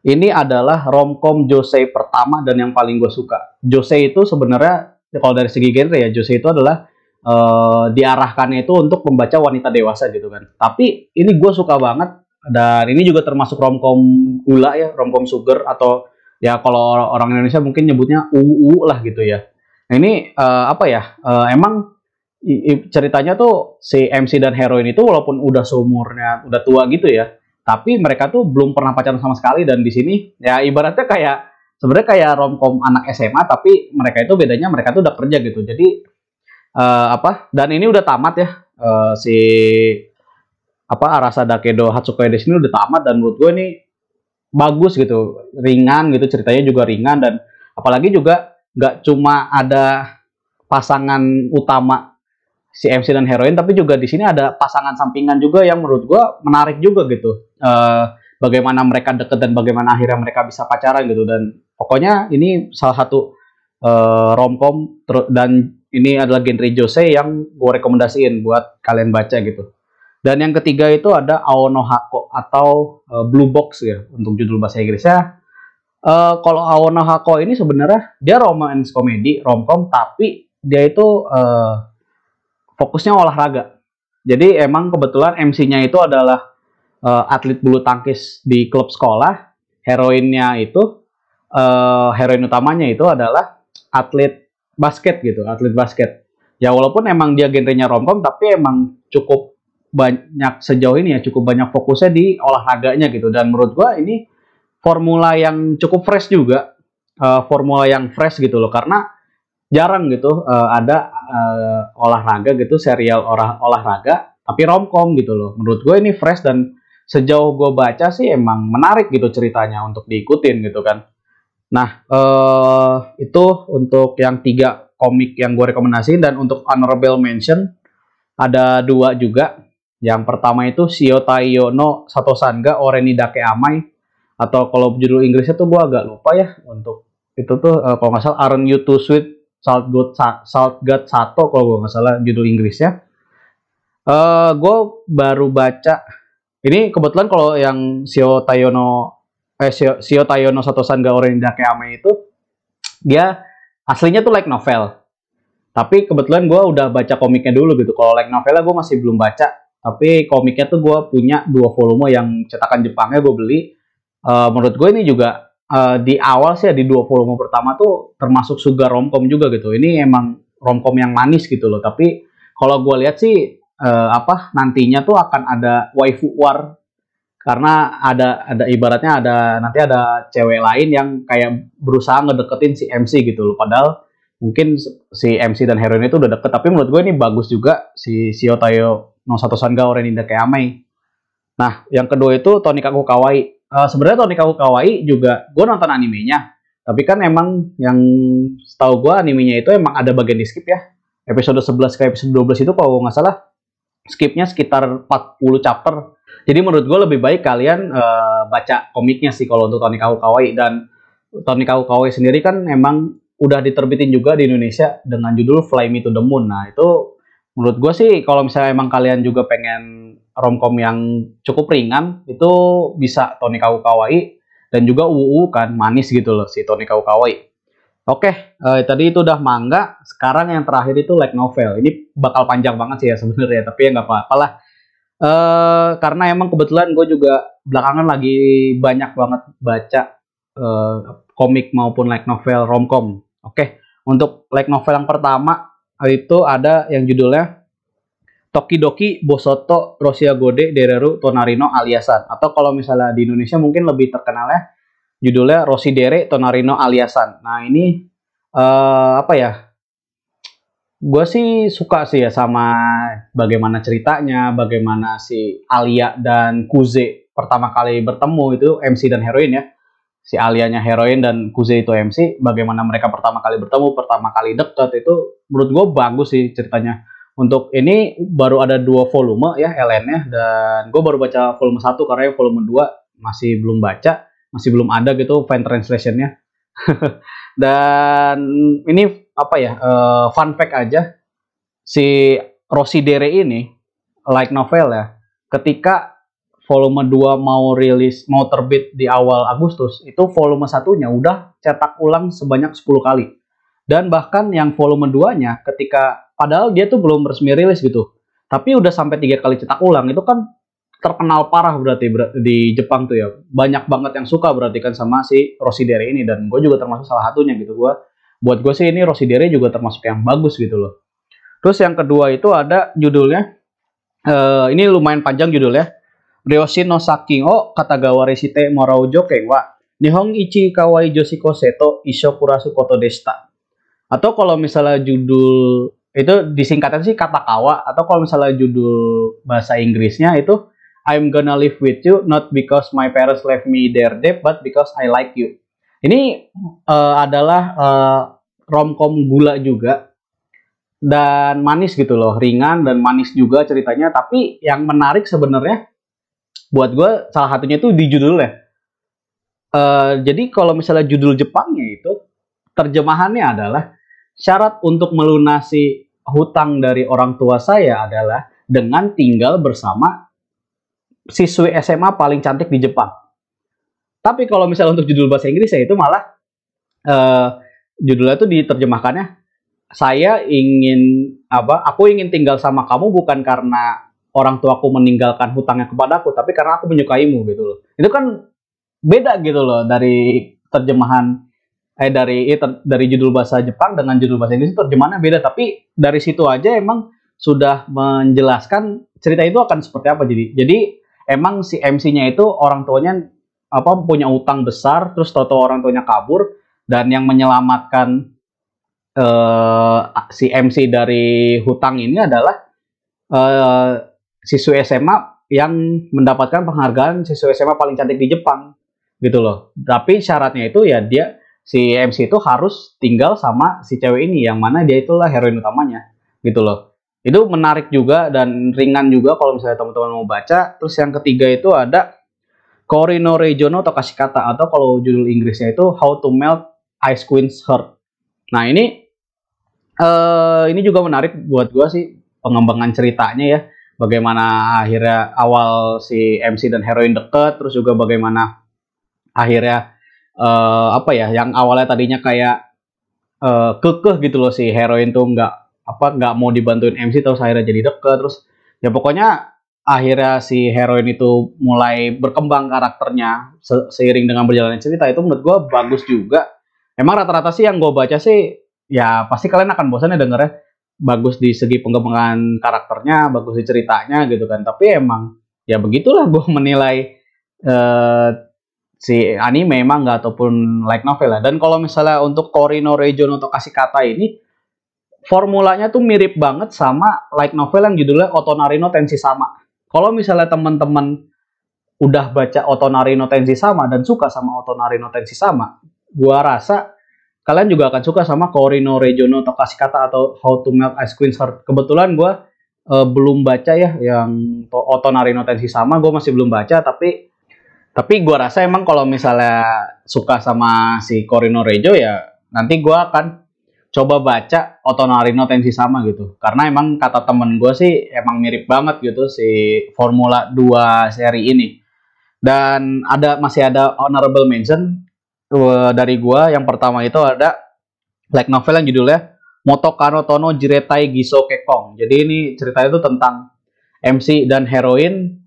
ini adalah romcom Jose pertama dan yang paling gue suka. Jose itu sebenarnya kalau dari segi genre ya Jose itu adalah uh, diarahkannya itu untuk membaca wanita dewasa gitu kan. Tapi ini gue suka banget dan ini juga termasuk romcom gula ya, romcom sugar atau ya kalau orang Indonesia mungkin nyebutnya UU lah gitu ya. Nah, ini uh, apa ya? Uh, emang ceritanya tuh si MC dan heroin itu walaupun udah seumurnya udah tua gitu ya, tapi mereka tuh belum pernah pacaran sama sekali dan di sini ya ibaratnya kayak sebenarnya kayak romcom anak SMA tapi mereka itu bedanya mereka tuh udah kerja gitu. Jadi uh, apa? Dan ini udah tamat ya uh, si apa Arasa Dakedo Hatsuko di sini udah tamat dan menurut gue ini bagus gitu, ringan gitu ceritanya juga ringan dan apalagi juga nggak cuma ada pasangan utama si MC dan heroin tapi juga di sini ada pasangan sampingan juga yang menurut gue menarik juga gitu. Uh, bagaimana mereka deket dan bagaimana akhirnya mereka bisa pacaran gitu. Dan pokoknya ini salah satu uh, romcom dan ini adalah genre Jose yang gue rekomendasiin buat kalian baca gitu. Dan yang ketiga itu ada Aono Hako atau uh, Blue Box ya untuk judul bahasa Inggrisnya. Uh, kalau Aono Hako ini sebenarnya dia romance komedi romcom tapi dia itu uh, fokusnya olahraga. Jadi emang kebetulan MC-nya itu adalah uh, atlet bulu tangkis di klub sekolah. Heroinnya itu uh, heroin utamanya itu adalah atlet basket gitu, atlet basket. Ya walaupun emang dia genrenya romcom tapi emang cukup banyak sejauh ini ya cukup banyak fokusnya di olahraganya gitu dan menurut gua ini formula yang cukup fresh juga uh, formula yang fresh gitu loh karena jarang gitu uh, ada uh, olahraga gitu serial olah olahraga tapi romcom gitu loh. Menurut gue ini fresh dan sejauh gue baca sih emang menarik gitu ceritanya untuk diikutin gitu kan. Nah uh, itu untuk yang tiga komik yang gue rekomendasiin dan untuk honorable mention ada dua juga. Yang pertama itu Shio Taiyo no Satosanga Oreni Dake Amai atau kalau judul Inggrisnya tuh gue agak lupa ya untuk itu tuh uh, kalau nggak salah Aren't You Too Sweet Salt God Salt God Sato kalau gue nggak salah judul Inggrisnya. Uh, gue baru baca ini kebetulan kalau yang Shio Tayono eh Shio, Shio Tayono Satosan Gaoren Dakeame itu dia aslinya tuh like novel. Tapi kebetulan gue udah baca komiknya dulu gitu. Kalau like novelnya gue masih belum baca. Tapi komiknya tuh gue punya dua volume yang cetakan Jepangnya gue beli. Uh, menurut gue ini juga uh, di awal sih ya, di dua volume pertama tuh termasuk sugar romcom juga gitu. Ini emang romcom yang manis gitu loh. Tapi kalau gue lihat sih uh, apa nantinya tuh akan ada waifu war karena ada ada ibaratnya ada nanti ada cewek lain yang kayak berusaha ngedeketin si MC gitu loh. Padahal mungkin si MC dan heroin itu udah deket. Tapi menurut gue ini bagus juga si Shio Tayo no Sato Sanga Oren Inda Keamei. Nah, yang kedua itu Tonikaku Kawaii uh, sebenarnya Tony Kaku Kawaii juga gue nonton animenya. Tapi kan emang yang setahu gue animenya itu emang ada bagian di skip ya. Episode 11 ke episode 12 itu kalau nggak salah skipnya sekitar 40 chapter. Jadi menurut gue lebih baik kalian uh, baca komiknya sih kalau untuk Tony Kaku Kawaii dan Tony Kaku Kawaii sendiri kan emang udah diterbitin juga di Indonesia dengan judul Fly Me to the Moon. Nah itu menurut gue sih kalau misalnya emang kalian juga pengen romcom yang cukup ringan itu bisa Tony Kau Kawaii dan juga UU kan manis gitu loh si Tony Kau Kawaii. Oke, eh, tadi itu udah manga. Sekarang yang terakhir itu like novel. Ini bakal panjang banget sih ya sebenarnya, tapi ya nggak apa-apa lah. Eh, karena emang kebetulan gue juga belakangan lagi banyak banget baca eh, komik maupun like novel romcom. Oke, untuk like novel yang pertama itu ada yang judulnya Tokidoki Bosoto Rosia Gode Dereru Tonarino Aliasan atau kalau misalnya di Indonesia mungkin lebih terkenalnya judulnya Rosidere Tonarino Aliasan. Nah ini uh, apa ya? Gue sih suka sih ya sama bagaimana ceritanya, bagaimana si Alia dan Kuze pertama kali bertemu itu MC dan heroin ya. Si Alianya heroin dan Kuze itu MC, bagaimana mereka pertama kali bertemu, pertama kali deket itu menurut gue bagus sih ceritanya untuk ini baru ada dua volume ya LN-nya dan gue baru baca volume satu karena yang volume 2 masih belum baca, masih belum ada gitu fan translation-nya. dan ini apa ya uh, fun fact aja si Rosidere ini like novel ya ketika volume 2 mau rilis mau terbit di awal Agustus itu volume satunya udah cetak ulang sebanyak 10 kali dan bahkan yang volume 2 nya ketika Padahal dia tuh belum resmi rilis gitu. Tapi udah sampai tiga kali cetak ulang itu kan terkenal parah berarti di Jepang tuh ya. Banyak banget yang suka berarti kan sama si Rosidere ini dan gue juga termasuk salah satunya gitu gue. Buat gue sih ini Rosidere juga termasuk yang bagus gitu loh. Terus yang kedua itu ada judulnya eh ini lumayan panjang judulnya. Ryoshi no Saking o Katagawa Reshite Moraujo Kenwa Nihong Ichi Kawai Joshiko Seto Isho Kurasu Koto Desta. Atau kalau misalnya judul itu disingkatan sih kata kawa atau kalau misalnya judul bahasa Inggrisnya itu I'm gonna live with you not because my parents left me there dead but because I like you. Ini uh, adalah uh, romcom gula juga dan manis gitu loh, ringan dan manis juga ceritanya. Tapi yang menarik sebenarnya buat gue salah satunya itu di judulnya. Uh, jadi kalau misalnya judul Jepangnya itu terjemahannya adalah syarat untuk melunasi hutang dari orang tua saya adalah dengan tinggal bersama siswi SMA paling cantik di Jepang. Tapi kalau misalnya untuk judul bahasa Inggris ya itu malah uh, judulnya itu diterjemahkannya saya ingin apa aku ingin tinggal sama kamu bukan karena orang tuaku meninggalkan hutangnya kepadaku tapi karena aku menyukaimu gitu loh itu kan beda gitu loh dari terjemahan eh dari eh, dari judul bahasa Jepang dengan judul bahasa Inggris terjemahannya beda tapi dari situ aja emang sudah menjelaskan cerita itu akan seperti apa jadi jadi emang si MC-nya itu orang tuanya apa punya utang besar terus toto orang tuanya kabur dan yang menyelamatkan uh, si MC dari hutang ini adalah uh, siswa SMA yang mendapatkan penghargaan siswa SMA paling cantik di Jepang gitu loh. Tapi syaratnya itu ya dia si MC itu harus tinggal sama si cewek ini yang mana dia itulah heroin utamanya gitu loh. Itu menarik juga dan ringan juga kalau misalnya teman-teman mau baca. Terus yang ketiga itu ada Korino Regiono atau kasih kata atau kalau judul Inggrisnya itu How to Melt Ice Queen's Heart. Nah ini uh, ini juga menarik buat gue sih pengembangan ceritanya ya bagaimana akhirnya awal si MC dan heroin deket terus juga bagaimana akhirnya uh, apa ya yang awalnya tadinya kayak uh, kekeh gitu loh si heroin tuh nggak apa nggak mau dibantuin MC terus akhirnya jadi deket terus ya pokoknya akhirnya si heroin itu mulai berkembang karakternya se seiring dengan berjalannya cerita itu menurut gue bagus juga emang rata-rata sih yang gue baca sih ya pasti kalian akan bosan ya dengernya bagus di segi pengembangan karakternya, bagus di ceritanya gitu kan. Tapi emang ya begitulah gue menilai uh, si anime emang nggak ataupun like novel lah. Dan kalau misalnya untuk Korino Region untuk kasih kata ini formulanya tuh mirip banget sama like novel yang judulnya Otonarino Tensi Sama. Kalau misalnya teman-teman udah baca Otonarino Tensi Sama dan suka sama Otonarino Tensi Sama, gua rasa kalian juga akan suka sama Korino atau kasih kata atau How to Melt Ice Queen's Heart. Kebetulan gue uh, belum baca ya yang Oto Narino Tensi sama, gue masih belum baca tapi tapi gue rasa emang kalau misalnya suka sama si Korino Rejo ya nanti gue akan coba baca Oto Narino Tensi sama gitu karena emang kata temen gue sih emang mirip banget gitu si Formula 2 seri ini dan ada masih ada honorable mention dari gua yang pertama itu ada like novel yang judulnya Motokano Tono Jiretai Giso Kekong. Jadi ini ceritanya itu tentang MC dan heroin.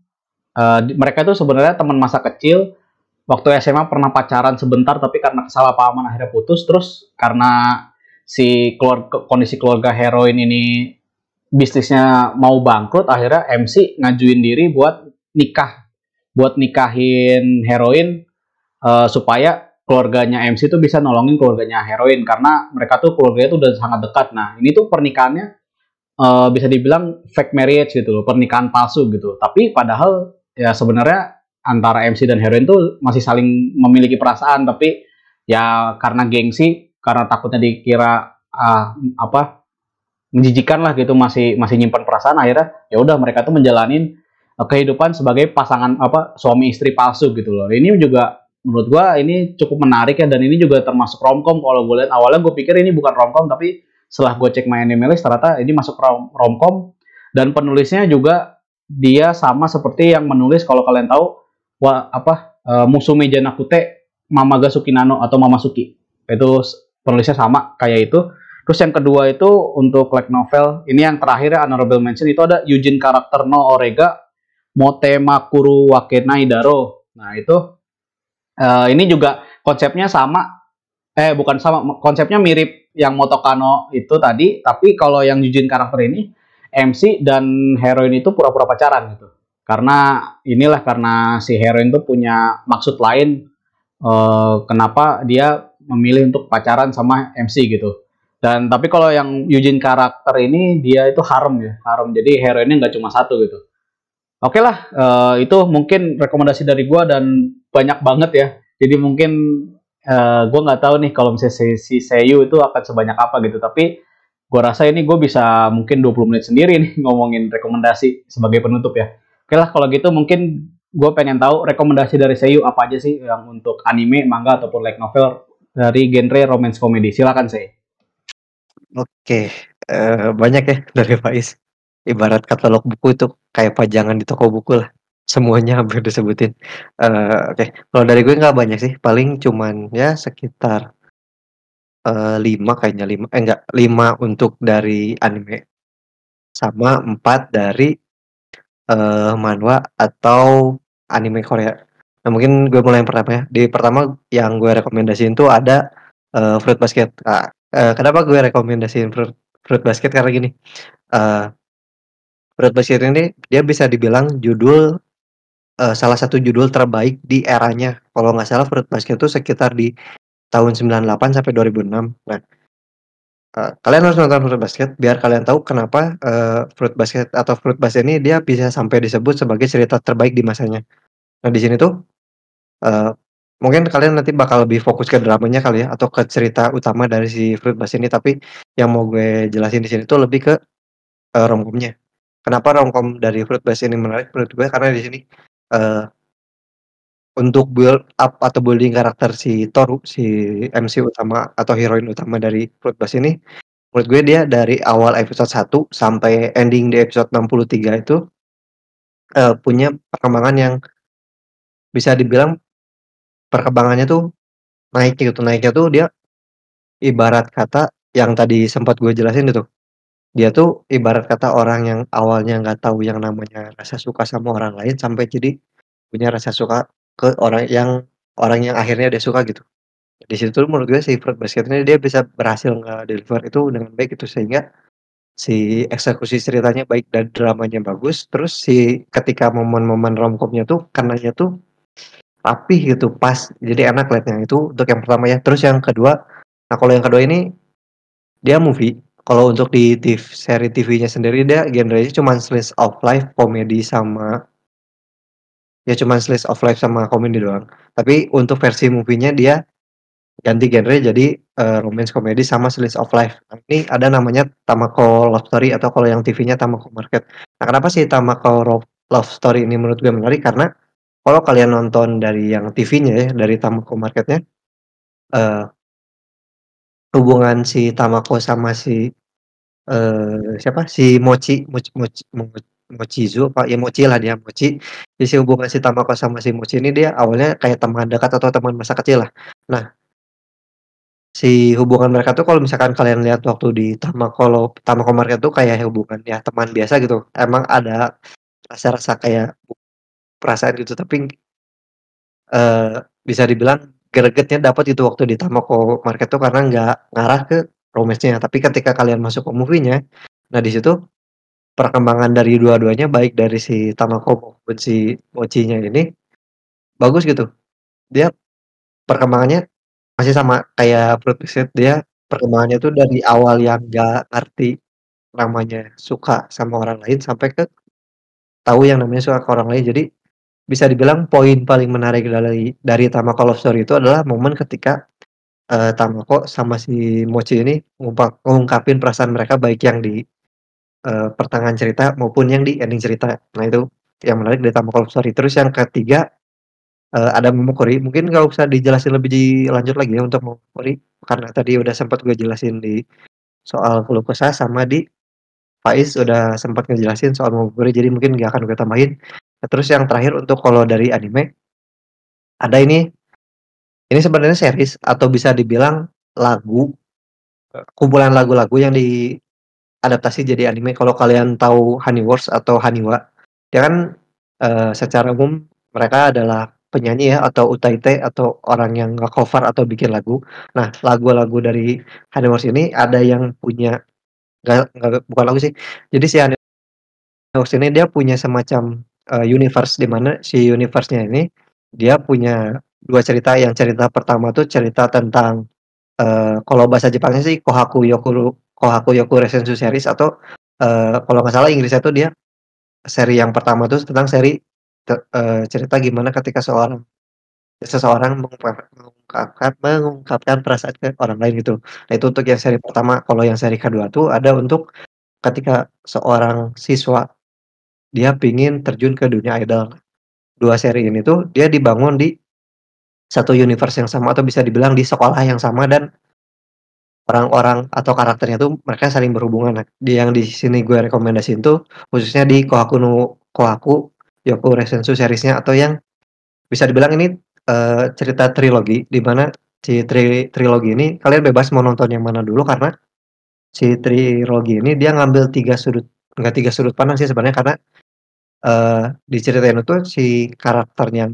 Uh, mereka itu sebenarnya teman masa kecil. Waktu SMA pernah pacaran sebentar, tapi karena kesalahpahaman akhirnya putus. Terus karena si keluarga, kondisi keluarga heroin ini bisnisnya mau bangkrut, akhirnya MC ngajuin diri buat nikah, buat nikahin heroin uh, supaya keluarganya MC tuh bisa nolongin keluarganya heroin karena mereka tuh keluarganya tuh udah sangat dekat. Nah, ini tuh pernikahannya uh, bisa dibilang fake marriage gitu loh, pernikahan palsu gitu. Tapi padahal ya sebenarnya antara MC dan heroin tuh masih saling memiliki perasaan tapi ya karena gengsi, karena takutnya dikira uh, apa menjijikan lah gitu masih masih nyimpan perasaan akhirnya ya udah mereka tuh menjalanin uh, kehidupan sebagai pasangan apa suami istri palsu gitu loh. Ini juga menurut gua ini cukup menarik ya dan ini juga termasuk romcom kalau gue lihat awalnya gue pikir ini bukan romcom tapi setelah gue cek main anime list ternyata ini masuk rom romcom dan penulisnya juga dia sama seperti yang menulis kalau kalian tahu wah apa uh, Musume Janakute Mamaga Sukinano atau Mamasuki itu penulisnya sama kayak itu. Terus yang kedua itu untuk like novel ini yang terakhir ya honorable mention itu ada Yujin karakter no Orega Motemakuru Wakenai Daro. Nah itu Uh, ini juga konsepnya sama, eh bukan sama, konsepnya mirip yang Motokano itu tadi, tapi kalau yang Yujin karakter ini MC dan heroin itu pura-pura pacaran gitu. Karena inilah karena si heroin tuh punya maksud lain uh, kenapa dia memilih untuk pacaran sama MC gitu. Dan tapi kalau yang Yujin karakter ini dia itu harem ya, harem. Jadi heroinnya nggak cuma satu gitu. Oke lah, uh, itu mungkin rekomendasi dari gue dan banyak banget ya. Jadi mungkin uh, gue nggak tahu nih kalau misalnya si, si Seiyu itu akan sebanyak apa gitu tapi gue rasa ini gue bisa mungkin 20 menit sendiri nih ngomongin rekomendasi sebagai penutup ya. Oke lah kalau gitu mungkin gue pengen tahu rekomendasi dari Seiyu apa aja sih yang untuk anime, manga ataupun light novel dari genre romance komedi. Silakan sih Oke, uh, banyak ya dari Faiz. Ibarat katalog buku itu kayak pajangan di toko buku lah. Semuanya hampir disebutin. Uh, oke, kalau dari gue nggak banyak sih, paling cuman ya sekitar, uh, 5 kayaknya 5 eh, enggak, 5 untuk dari anime. Sama 4 dari, uh, manhwa atau anime Korea. Nah, mungkin gue mulai yang pertama ya. Di pertama yang gue rekomendasiin tuh ada, uh, Fruit Basket. Uh, kenapa gue rekomendasiin Fruit Fruit Basket karena gini, uh, Fruit Basket ini dia bisa dibilang judul uh, salah satu judul terbaik di eranya. Kalau nggak salah Fruit Basket itu sekitar di tahun 98 sampai 2006. Nah, uh, kalian harus nonton Fruit Basket biar kalian tahu kenapa uh, Fruit Basket atau Fruit Basket ini dia bisa sampai disebut sebagai cerita terbaik di masanya. Nah, di sini tuh uh, mungkin kalian nanti bakal lebih fokus ke dramanya kali ya atau ke cerita utama dari si Fruit Basket ini tapi yang mau gue jelasin di sini tuh lebih ke uh, romcomnya. Kenapa romcom dari Fruit Basket ini menarik menurut gue karena di sini uh, untuk build up atau building karakter si Toru, si MC utama atau heroin utama dari Fruit Basket ini, menurut gue dia dari awal episode 1 sampai ending di episode 63 itu, uh, punya perkembangan yang bisa dibilang perkembangannya tuh naik gitu, naiknya tuh dia ibarat kata yang tadi sempat gue jelasin itu, dia tuh ibarat kata orang yang awalnya nggak tahu yang namanya rasa suka sama orang lain sampai jadi punya rasa suka ke orang yang orang yang akhirnya dia suka gitu. Di situ menurut gue si Fruit Basket ini dia bisa berhasil nge-deliver itu dengan baik gitu sehingga si eksekusi ceritanya baik dan dramanya bagus, terus si ketika momen-momen romcomnya tuh karenanya tuh rapih gitu, pas, jadi enak liatnya, itu untuk yang pertama ya. Terus yang kedua, nah kalau yang kedua ini dia movie, kalau untuk di TV, seri TV-nya sendiri dia genrenya cuma slice of life, komedi sama Ya cuman slice of life sama komedi doang. Tapi untuk versi movie-nya dia ganti genre jadi, uh, romance komedi sama slice of life. Nah, ini ada namanya Tamako Love Story atau kalau yang TV-nya Tamako Market. Nah, kenapa sih Tamako Love Story ini menurut gue menarik, karena kalau kalian nonton dari yang TV-nya ya, dari Tamako Market-nya, uh, hubungan si Tamako sama si, uh, siapa, si Mochi Mochi Mochi Mochi Mochizu apa ya Mochi lah dia, Mochi. Isi hubungan si Tamako sama si Mochi ini dia awalnya kayak teman dekat atau teman masa kecil lah. Nah si hubungan mereka tuh kalau misalkan kalian lihat waktu di Tamako Tamako Market tuh kayak hubungan ya teman biasa gitu. Emang ada rasa-rasa kayak perasaan gitu tapi uh, bisa dibilang gregetnya dapat itu waktu di Tamako Market tuh karena nggak ngarah ke romance-nya. Tapi ketika kalian masuk ke movie-nya, nah di situ perkembangan dari dua-duanya baik dari si Tamako maupun si Mochinya ini bagus gitu. Dia perkembangannya masih sama kayak Fruit dia perkembangannya tuh dari awal yang nggak ngerti namanya suka sama orang lain sampai ke tahu yang namanya suka ke orang lain. Jadi bisa dibilang poin paling menarik dari dari Tamako Love Story itu adalah momen ketika uh, Tamako sama si Mochi ini ngungkapin perasaan mereka baik yang di uh, pertengahan cerita maupun yang di ending cerita. Nah itu yang menarik dari Love Story. Terus yang ketiga, uh, ada Momokuri, mungkin nggak usah dijelasin lebih lanjut lagi ya untuk Momokuri, karena tadi udah sempat gue jelasin di soal keluh kesah sama di Faiz udah sempat ngejelasin soal Momokuri, jadi mungkin nggak akan gue tambahin. Nah, terus yang terakhir untuk kalau dari anime, ada ini, ini sebenarnya series atau bisa dibilang lagu, kumpulan lagu-lagu yang di adaptasi jadi anime. Kalau kalian tahu Honey Wars atau Haniwa, dia kan uh, secara umum mereka adalah penyanyi ya atau UTT atau orang yang nge-cover atau bikin lagu. Nah, lagu-lagu dari Honeyworks ini ada yang punya nggak nggak bukan lagu sih. Jadi si Honeyworks ini dia punya semacam, eee, universe di mana si universe-nya ini dia punya 2 cerita. Yang cerita pertama tuh cerita tentang, eee, kalau bahasa Jepangnya sih Kohaku Yokuru Kohaku Yoku Resensu Series atau, eee, kalau nggak salah Inggrisnya tuh dia seri yang pertama tuh tentang seri eee, cerita gimana ketika seorang seseorang mengungkap mengungkapkan mengungkapkan perasaan ke orang lain gitu. Nah itu untuk yang seri pertama. Kalau yang seri kedua tuh ada untuk ketika seorang siswa dia pingin terjun ke dunia idol. 2 seri ini tuh dia dibangun di satu universe yang sama atau bisa dibilang di sekolah yang sama dan orang-orang atau karakternya tuh mereka saling berhubungan. Nah, di yang di sini gue rekomendasiin tuh khususnya di Kohaku no Kohaku Yoku Resensu series-nya atau yang bisa dibilang ini, eee, cerita trilogi di mana si tri trilogi ini kalian bebas mau nonton yang mana dulu karena si trilogi ini dia ngambil 3 sudut enggak 3 sudut pandang sih sebenarnya karena, eee, diceritain itu si karakternya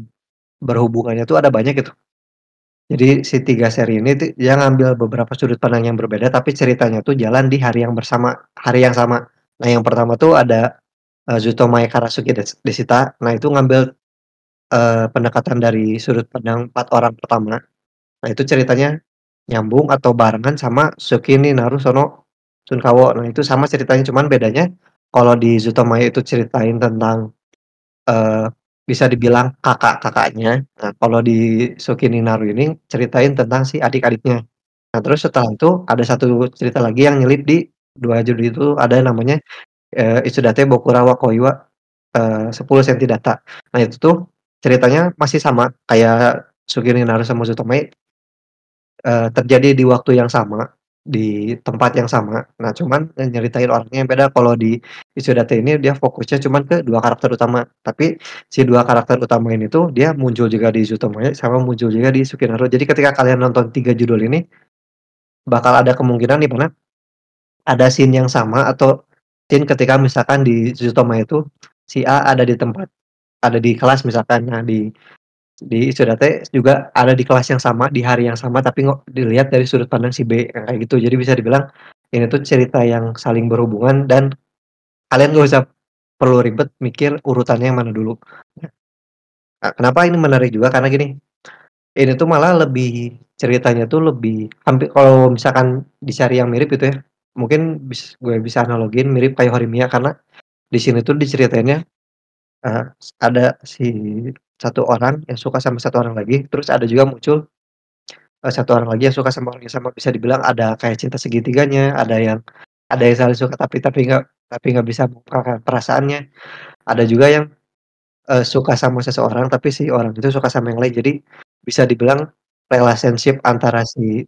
berhubungannya tuh ada banyak gitu. Jadi si 3 seri ini dia ngambil beberapa sudut pandang yang berbeda, tapi ceritanya tuh jalan di hari yang bersama hari yang sama. Nah, yang pertama tuh ada, eee, Zutomae Karasuki Des Deshita. Nah, itu ngambil, eee, pendekatan dari sudut pandang 4 orang pertama. Nah, itu ceritanya nyambung atau barengan sama Tsukimi Narusono Tsunkawo. Nah, itu sama ceritanya, cuman bedanya kalau di Zutomae itu ceritain tentang, eee, bisa dibilang kakak-kakaknya. Nah, kalau di Tsukimi Naru ini ceritain tentang si adik-adiknya. Nah, terus setelah itu ada satu cerita lagi yang nyelip di 2 judul itu ada namanya, eee, Itsudate Bokura wa Koi eee, 10 Senti Data. Nah, itu tuh ceritanya masih sama kayak Tsukimi Naru sama Zutomae. Eee, terjadi di waktu yang sama, di tempat yang sama. Nah, cuman nyeritain orangnya yang beda. Kalau di Itsudate ini dia fokusnya cuman ke 2 karakter utama. Tapi si 2 karakter utama ini tuh dia muncul juga di Zutomae sama muncul juga di Tsukimi Naru. Jadi ketika kalian nonton 3 judul ini bakal ada kemungkinan di mana ada scene yang sama atau scene ketika misalkan di Zutomae itu si A ada di tempat ada di kelas misalkan. Nah, di di Itsudate juga ada di kelas yang sama, di hari yang sama, tapi ngo dilihat dari sudut pandang si B, kayak gitu. Jadi bisa dibilang ini tuh cerita yang saling berhubungan dan kalian nggak usah perlu ribet mikir urutannya yang mana dulu. Nah, kenapa ini menarik juga karena gini, ini tuh malah lebih ceritanya tuh lebih hampir kalau misalkan dicari yang mirip gitu ya, mungkin bis gue bisa analogiin mirip kayak Horimiya karena di sini tuh diceritainnya, eee, ada si 1 orang yang suka sama 1 orang lagi, terus ada juga muncul, eee, 1 orang lagi yang suka sama orang yang sama. Bisa dibilang ada kayak cinta segitiganya, ada yang ada yang saling suka tapi tapi nggak tapi nggak bisa mengungkapkan perasaannya. Ada juga yang, eee, suka sama seseorang tapi si orang itu suka sama yang lain. Jadi bisa dibilang relationship antara si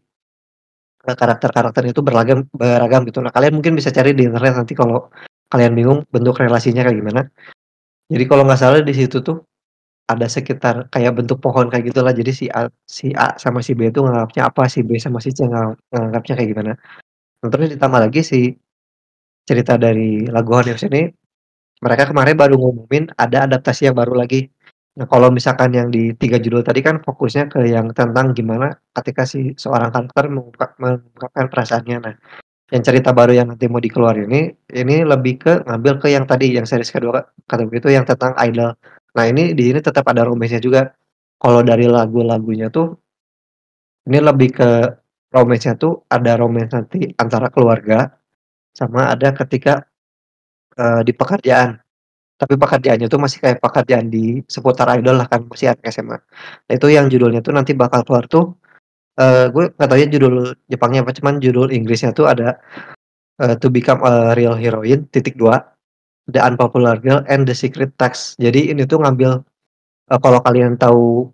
eee, karakter-karakter itu berlagam beragam gitu. Nah, kalian mungkin bisa cari di internet nanti kalau kalian bingung bentuk relasinya kayak gimana. Jadi kalau nggak salah di situ tuh ada sekitar kayak bentuk pohon kayak gitulah. Jadi si A si A sama si B itu nganggapnya apa, si B sama si C nga nganggapnya kayak gimana. Nah, terus ditambah lagi si cerita dari lagu Honeyworks ini, mereka kemarin baru ngumumin ada adaptasi yang baru lagi. Nah, kalau misalkan yang di 3 judul tadi kan fokusnya ke yang tentang gimana ketika si seorang karakter mengungkap mengungkapkan perasaannya. Nah, yang cerita baru yang nanti mau dikeluarin ini, ini lebih ke ngambil ke yang tadi, yang series kedua kata gue itu yang tentang idol. Nah, ini di sini tetap ada romance-nya juga. Kalau dari lagu-lagunya tuh ini lebih ke romance-nya tuh ada romance nanti antara keluarga, sama ada ketika, eee, di pekerjaan. Tapi pekerjaannya tuh masih kayak pekerjaan di seputar idol lah kan, masih SMA. Nah, itu yang judulnya tuh nanti bakal keluar tuh, eee, gue nggak tahu ya judul Jepangnya apa, cuman judul Inggrisnya tuh ada, eee, To Become a Real Heroine, titik dua, The Unpopular Girl and the Secret Text. Jadi ini tuh ngambil, eee, kalau kalian tahu,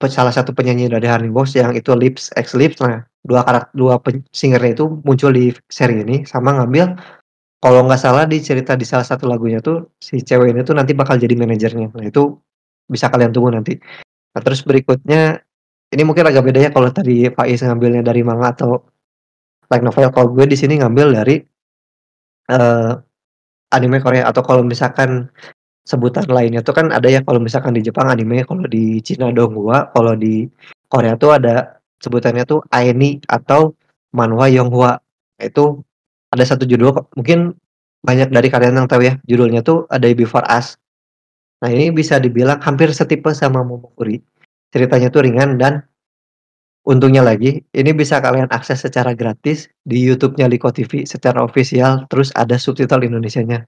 pe salah satu penyanyi dari Honeyworks yang itu Lips X Lips, nah 2 karak 2 pen singer-nya itu muncul di seri ini sama ngambil kalau nggak salah di cerita di salah satu lagunya tuh si cewek ini tuh nanti bakal jadi manajernya. Nah, itu bisa kalian tunggu nanti. Nah, terus berikutnya ini mungkin agak beda ya kalau tadi Faiz ngambilnya dari manga atau light novel. Kalau gue di sini ngambil dari, eee, anime Korea atau kalau misalkan sebutan lainnya tuh kan ada ya kalau misalkan di Jepang anime, kalau di Cina donghua, kalau di Korea tuh ada sebutannya tuh aeni atau manhwa yonghwa. Itu ada satu judul mungkin banyak dari kalian yang tahu ya, judulnya tuh A Day Before Us. Nah, ini bisa dibilang hampir setipe sama Momokuri. Ceritanya tuh ringan dan untungnya lagi ini bisa kalian akses secara gratis di YouTube-nya Liko TV secara official, terus ada subtitle Indonesianya.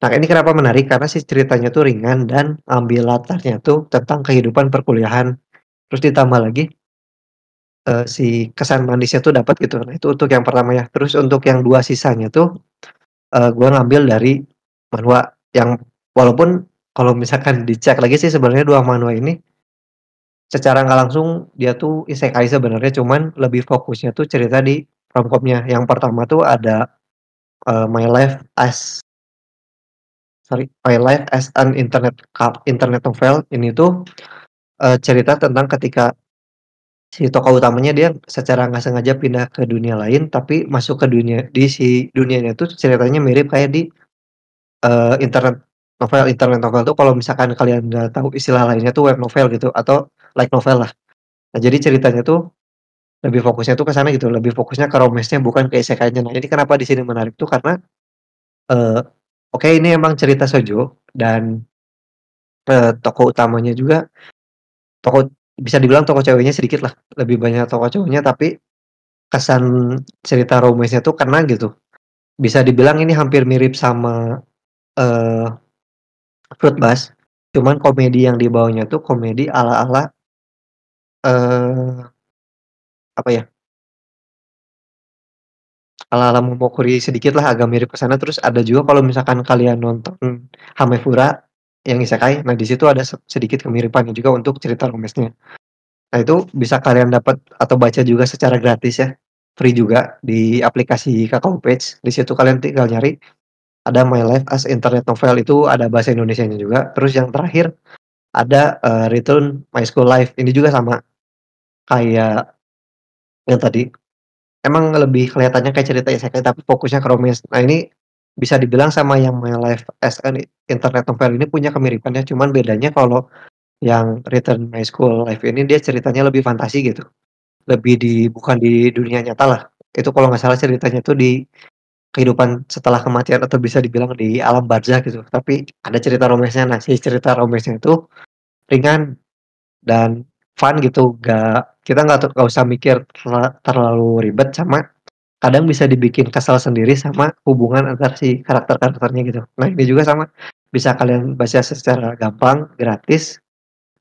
Nah, ini kenapa menarik karena si ceritanya tuh ringan dan ambil latarnya tuh tentang kehidupan perkuliahan. Terus ditambah lagi uh, si kesan manisnya tuh dapat gitu. Nah, itu untuk yang pertama ya. Terus untuk yang dua sisanya tuh uh, gua ngambil dari manhwa yang walaupun kalau misalkan dicek lagi sih sebenarnya dua manhwa ini secara nggak langsung dia tuh isekai sebenarnya cuman lebih fokusnya tuh cerita di romcomnya. Yang pertama tuh ada uh, My Life as sorry My Life as an Internet Internet Novel ini tuh uh, cerita tentang ketika si tokoh utamanya dia secara nggak sengaja pindah ke dunia lain, tapi masuk ke dunia di si dunianya tuh ceritanya mirip kayak di, uh, internet novel. Internet novel tuh kalau misalkan kalian nggak tahu istilah lainnya tuh web novel gitu atau light novel lah. Nah jadi ceritanya tuh lebih fokusnya tuh ke sana gitu, lebih fokusnya ke romance-nya bukan ke isekai-nya. Nah ini kenapa di sini menarik tuh karena, uh, oke ini emang cerita shoujo dan, uh, tokoh utamanya juga tokoh bisa dibilang tokoh ceweknya sedikit lah, lebih banyak tokoh cowoknya tapi kesan cerita romance-nya tuh kena gitu. Bisa dibilang ini hampir mirip sama, uh, Fruit Basket, cuman komedi yang dibawanya tuh komedi ala-ala uh, apa ya ala-ala Momokuri sedikit lah, agak mirip ke sana. Terus ada juga kalau misalkan kalian nonton Hamefura yang isekai. Nah, di situ ada sedikit kemiripannya juga untuk cerita romance-nya. Nah, itu bisa kalian dapat atau baca juga secara gratis ya, free juga di aplikasi Kakao Page. Di situ kalian tinggal nyari ada My Life as Internet Novel itu ada bahasa Indonesianya juga. Terus yang terakhir ada uh, Return My School Life. Ini juga sama kayak yang tadi. Emang lebih kelihatannya kayak cerita isekai tapi fokusnya ke romance. Nah, ini bisa dibilang sama yang My Life as an Internet Novel ini punya kemiripannya, cuman bedanya kalau yang Return My School Life ini dia ceritanya lebih fantasi gitu. Lebih di bukan di dunia nyata lah. Itu kalau nggak salah ceritanya tuh di kehidupan setelah kematian atau bisa dibilang di alam barzah gitu. Tapi ada cerita romansnya. Nah, si cerita romansnya itu ringan dan fun gitu. Gak kita nggak nggak usah mikir terlalu ribet sama kadang bisa dibikin kesal sendiri sama hubungan antar si karakter-karakternya gitu. Nah, ini juga sama, bisa kalian baca secara gampang, gratis,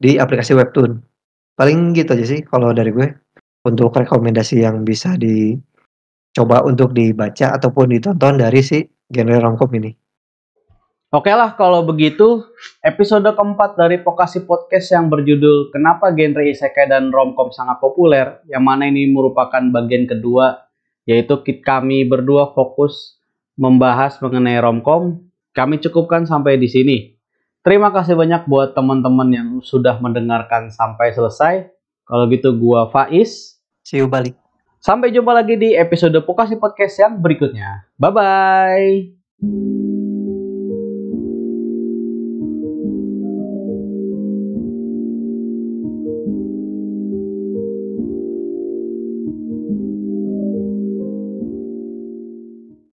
di aplikasi Webtoon. Paling gitu aja sih kalau dari gue, untuk rekomendasi yang bisa dicoba untuk dibaca ataupun ditonton dari si genre romcom ini. Oke lah kalau begitu episode keempat dari Pokasi Podcast yang berjudul Kenapa Genre Isekai dan Romcom Sangat Populer yang mana ini merupakan bagian kedua yaitu kami berdua fokus membahas mengenai romcom. Kami cukupkan sampai di sini. Terima kasih banyak buat teman-teman yang sudah mendengarkan sampai selesai. Kalau gitu gua Faiz. See you balik. Sampai jumpa lagi di episode Pokasi Podcast yang berikutnya. Bye bye.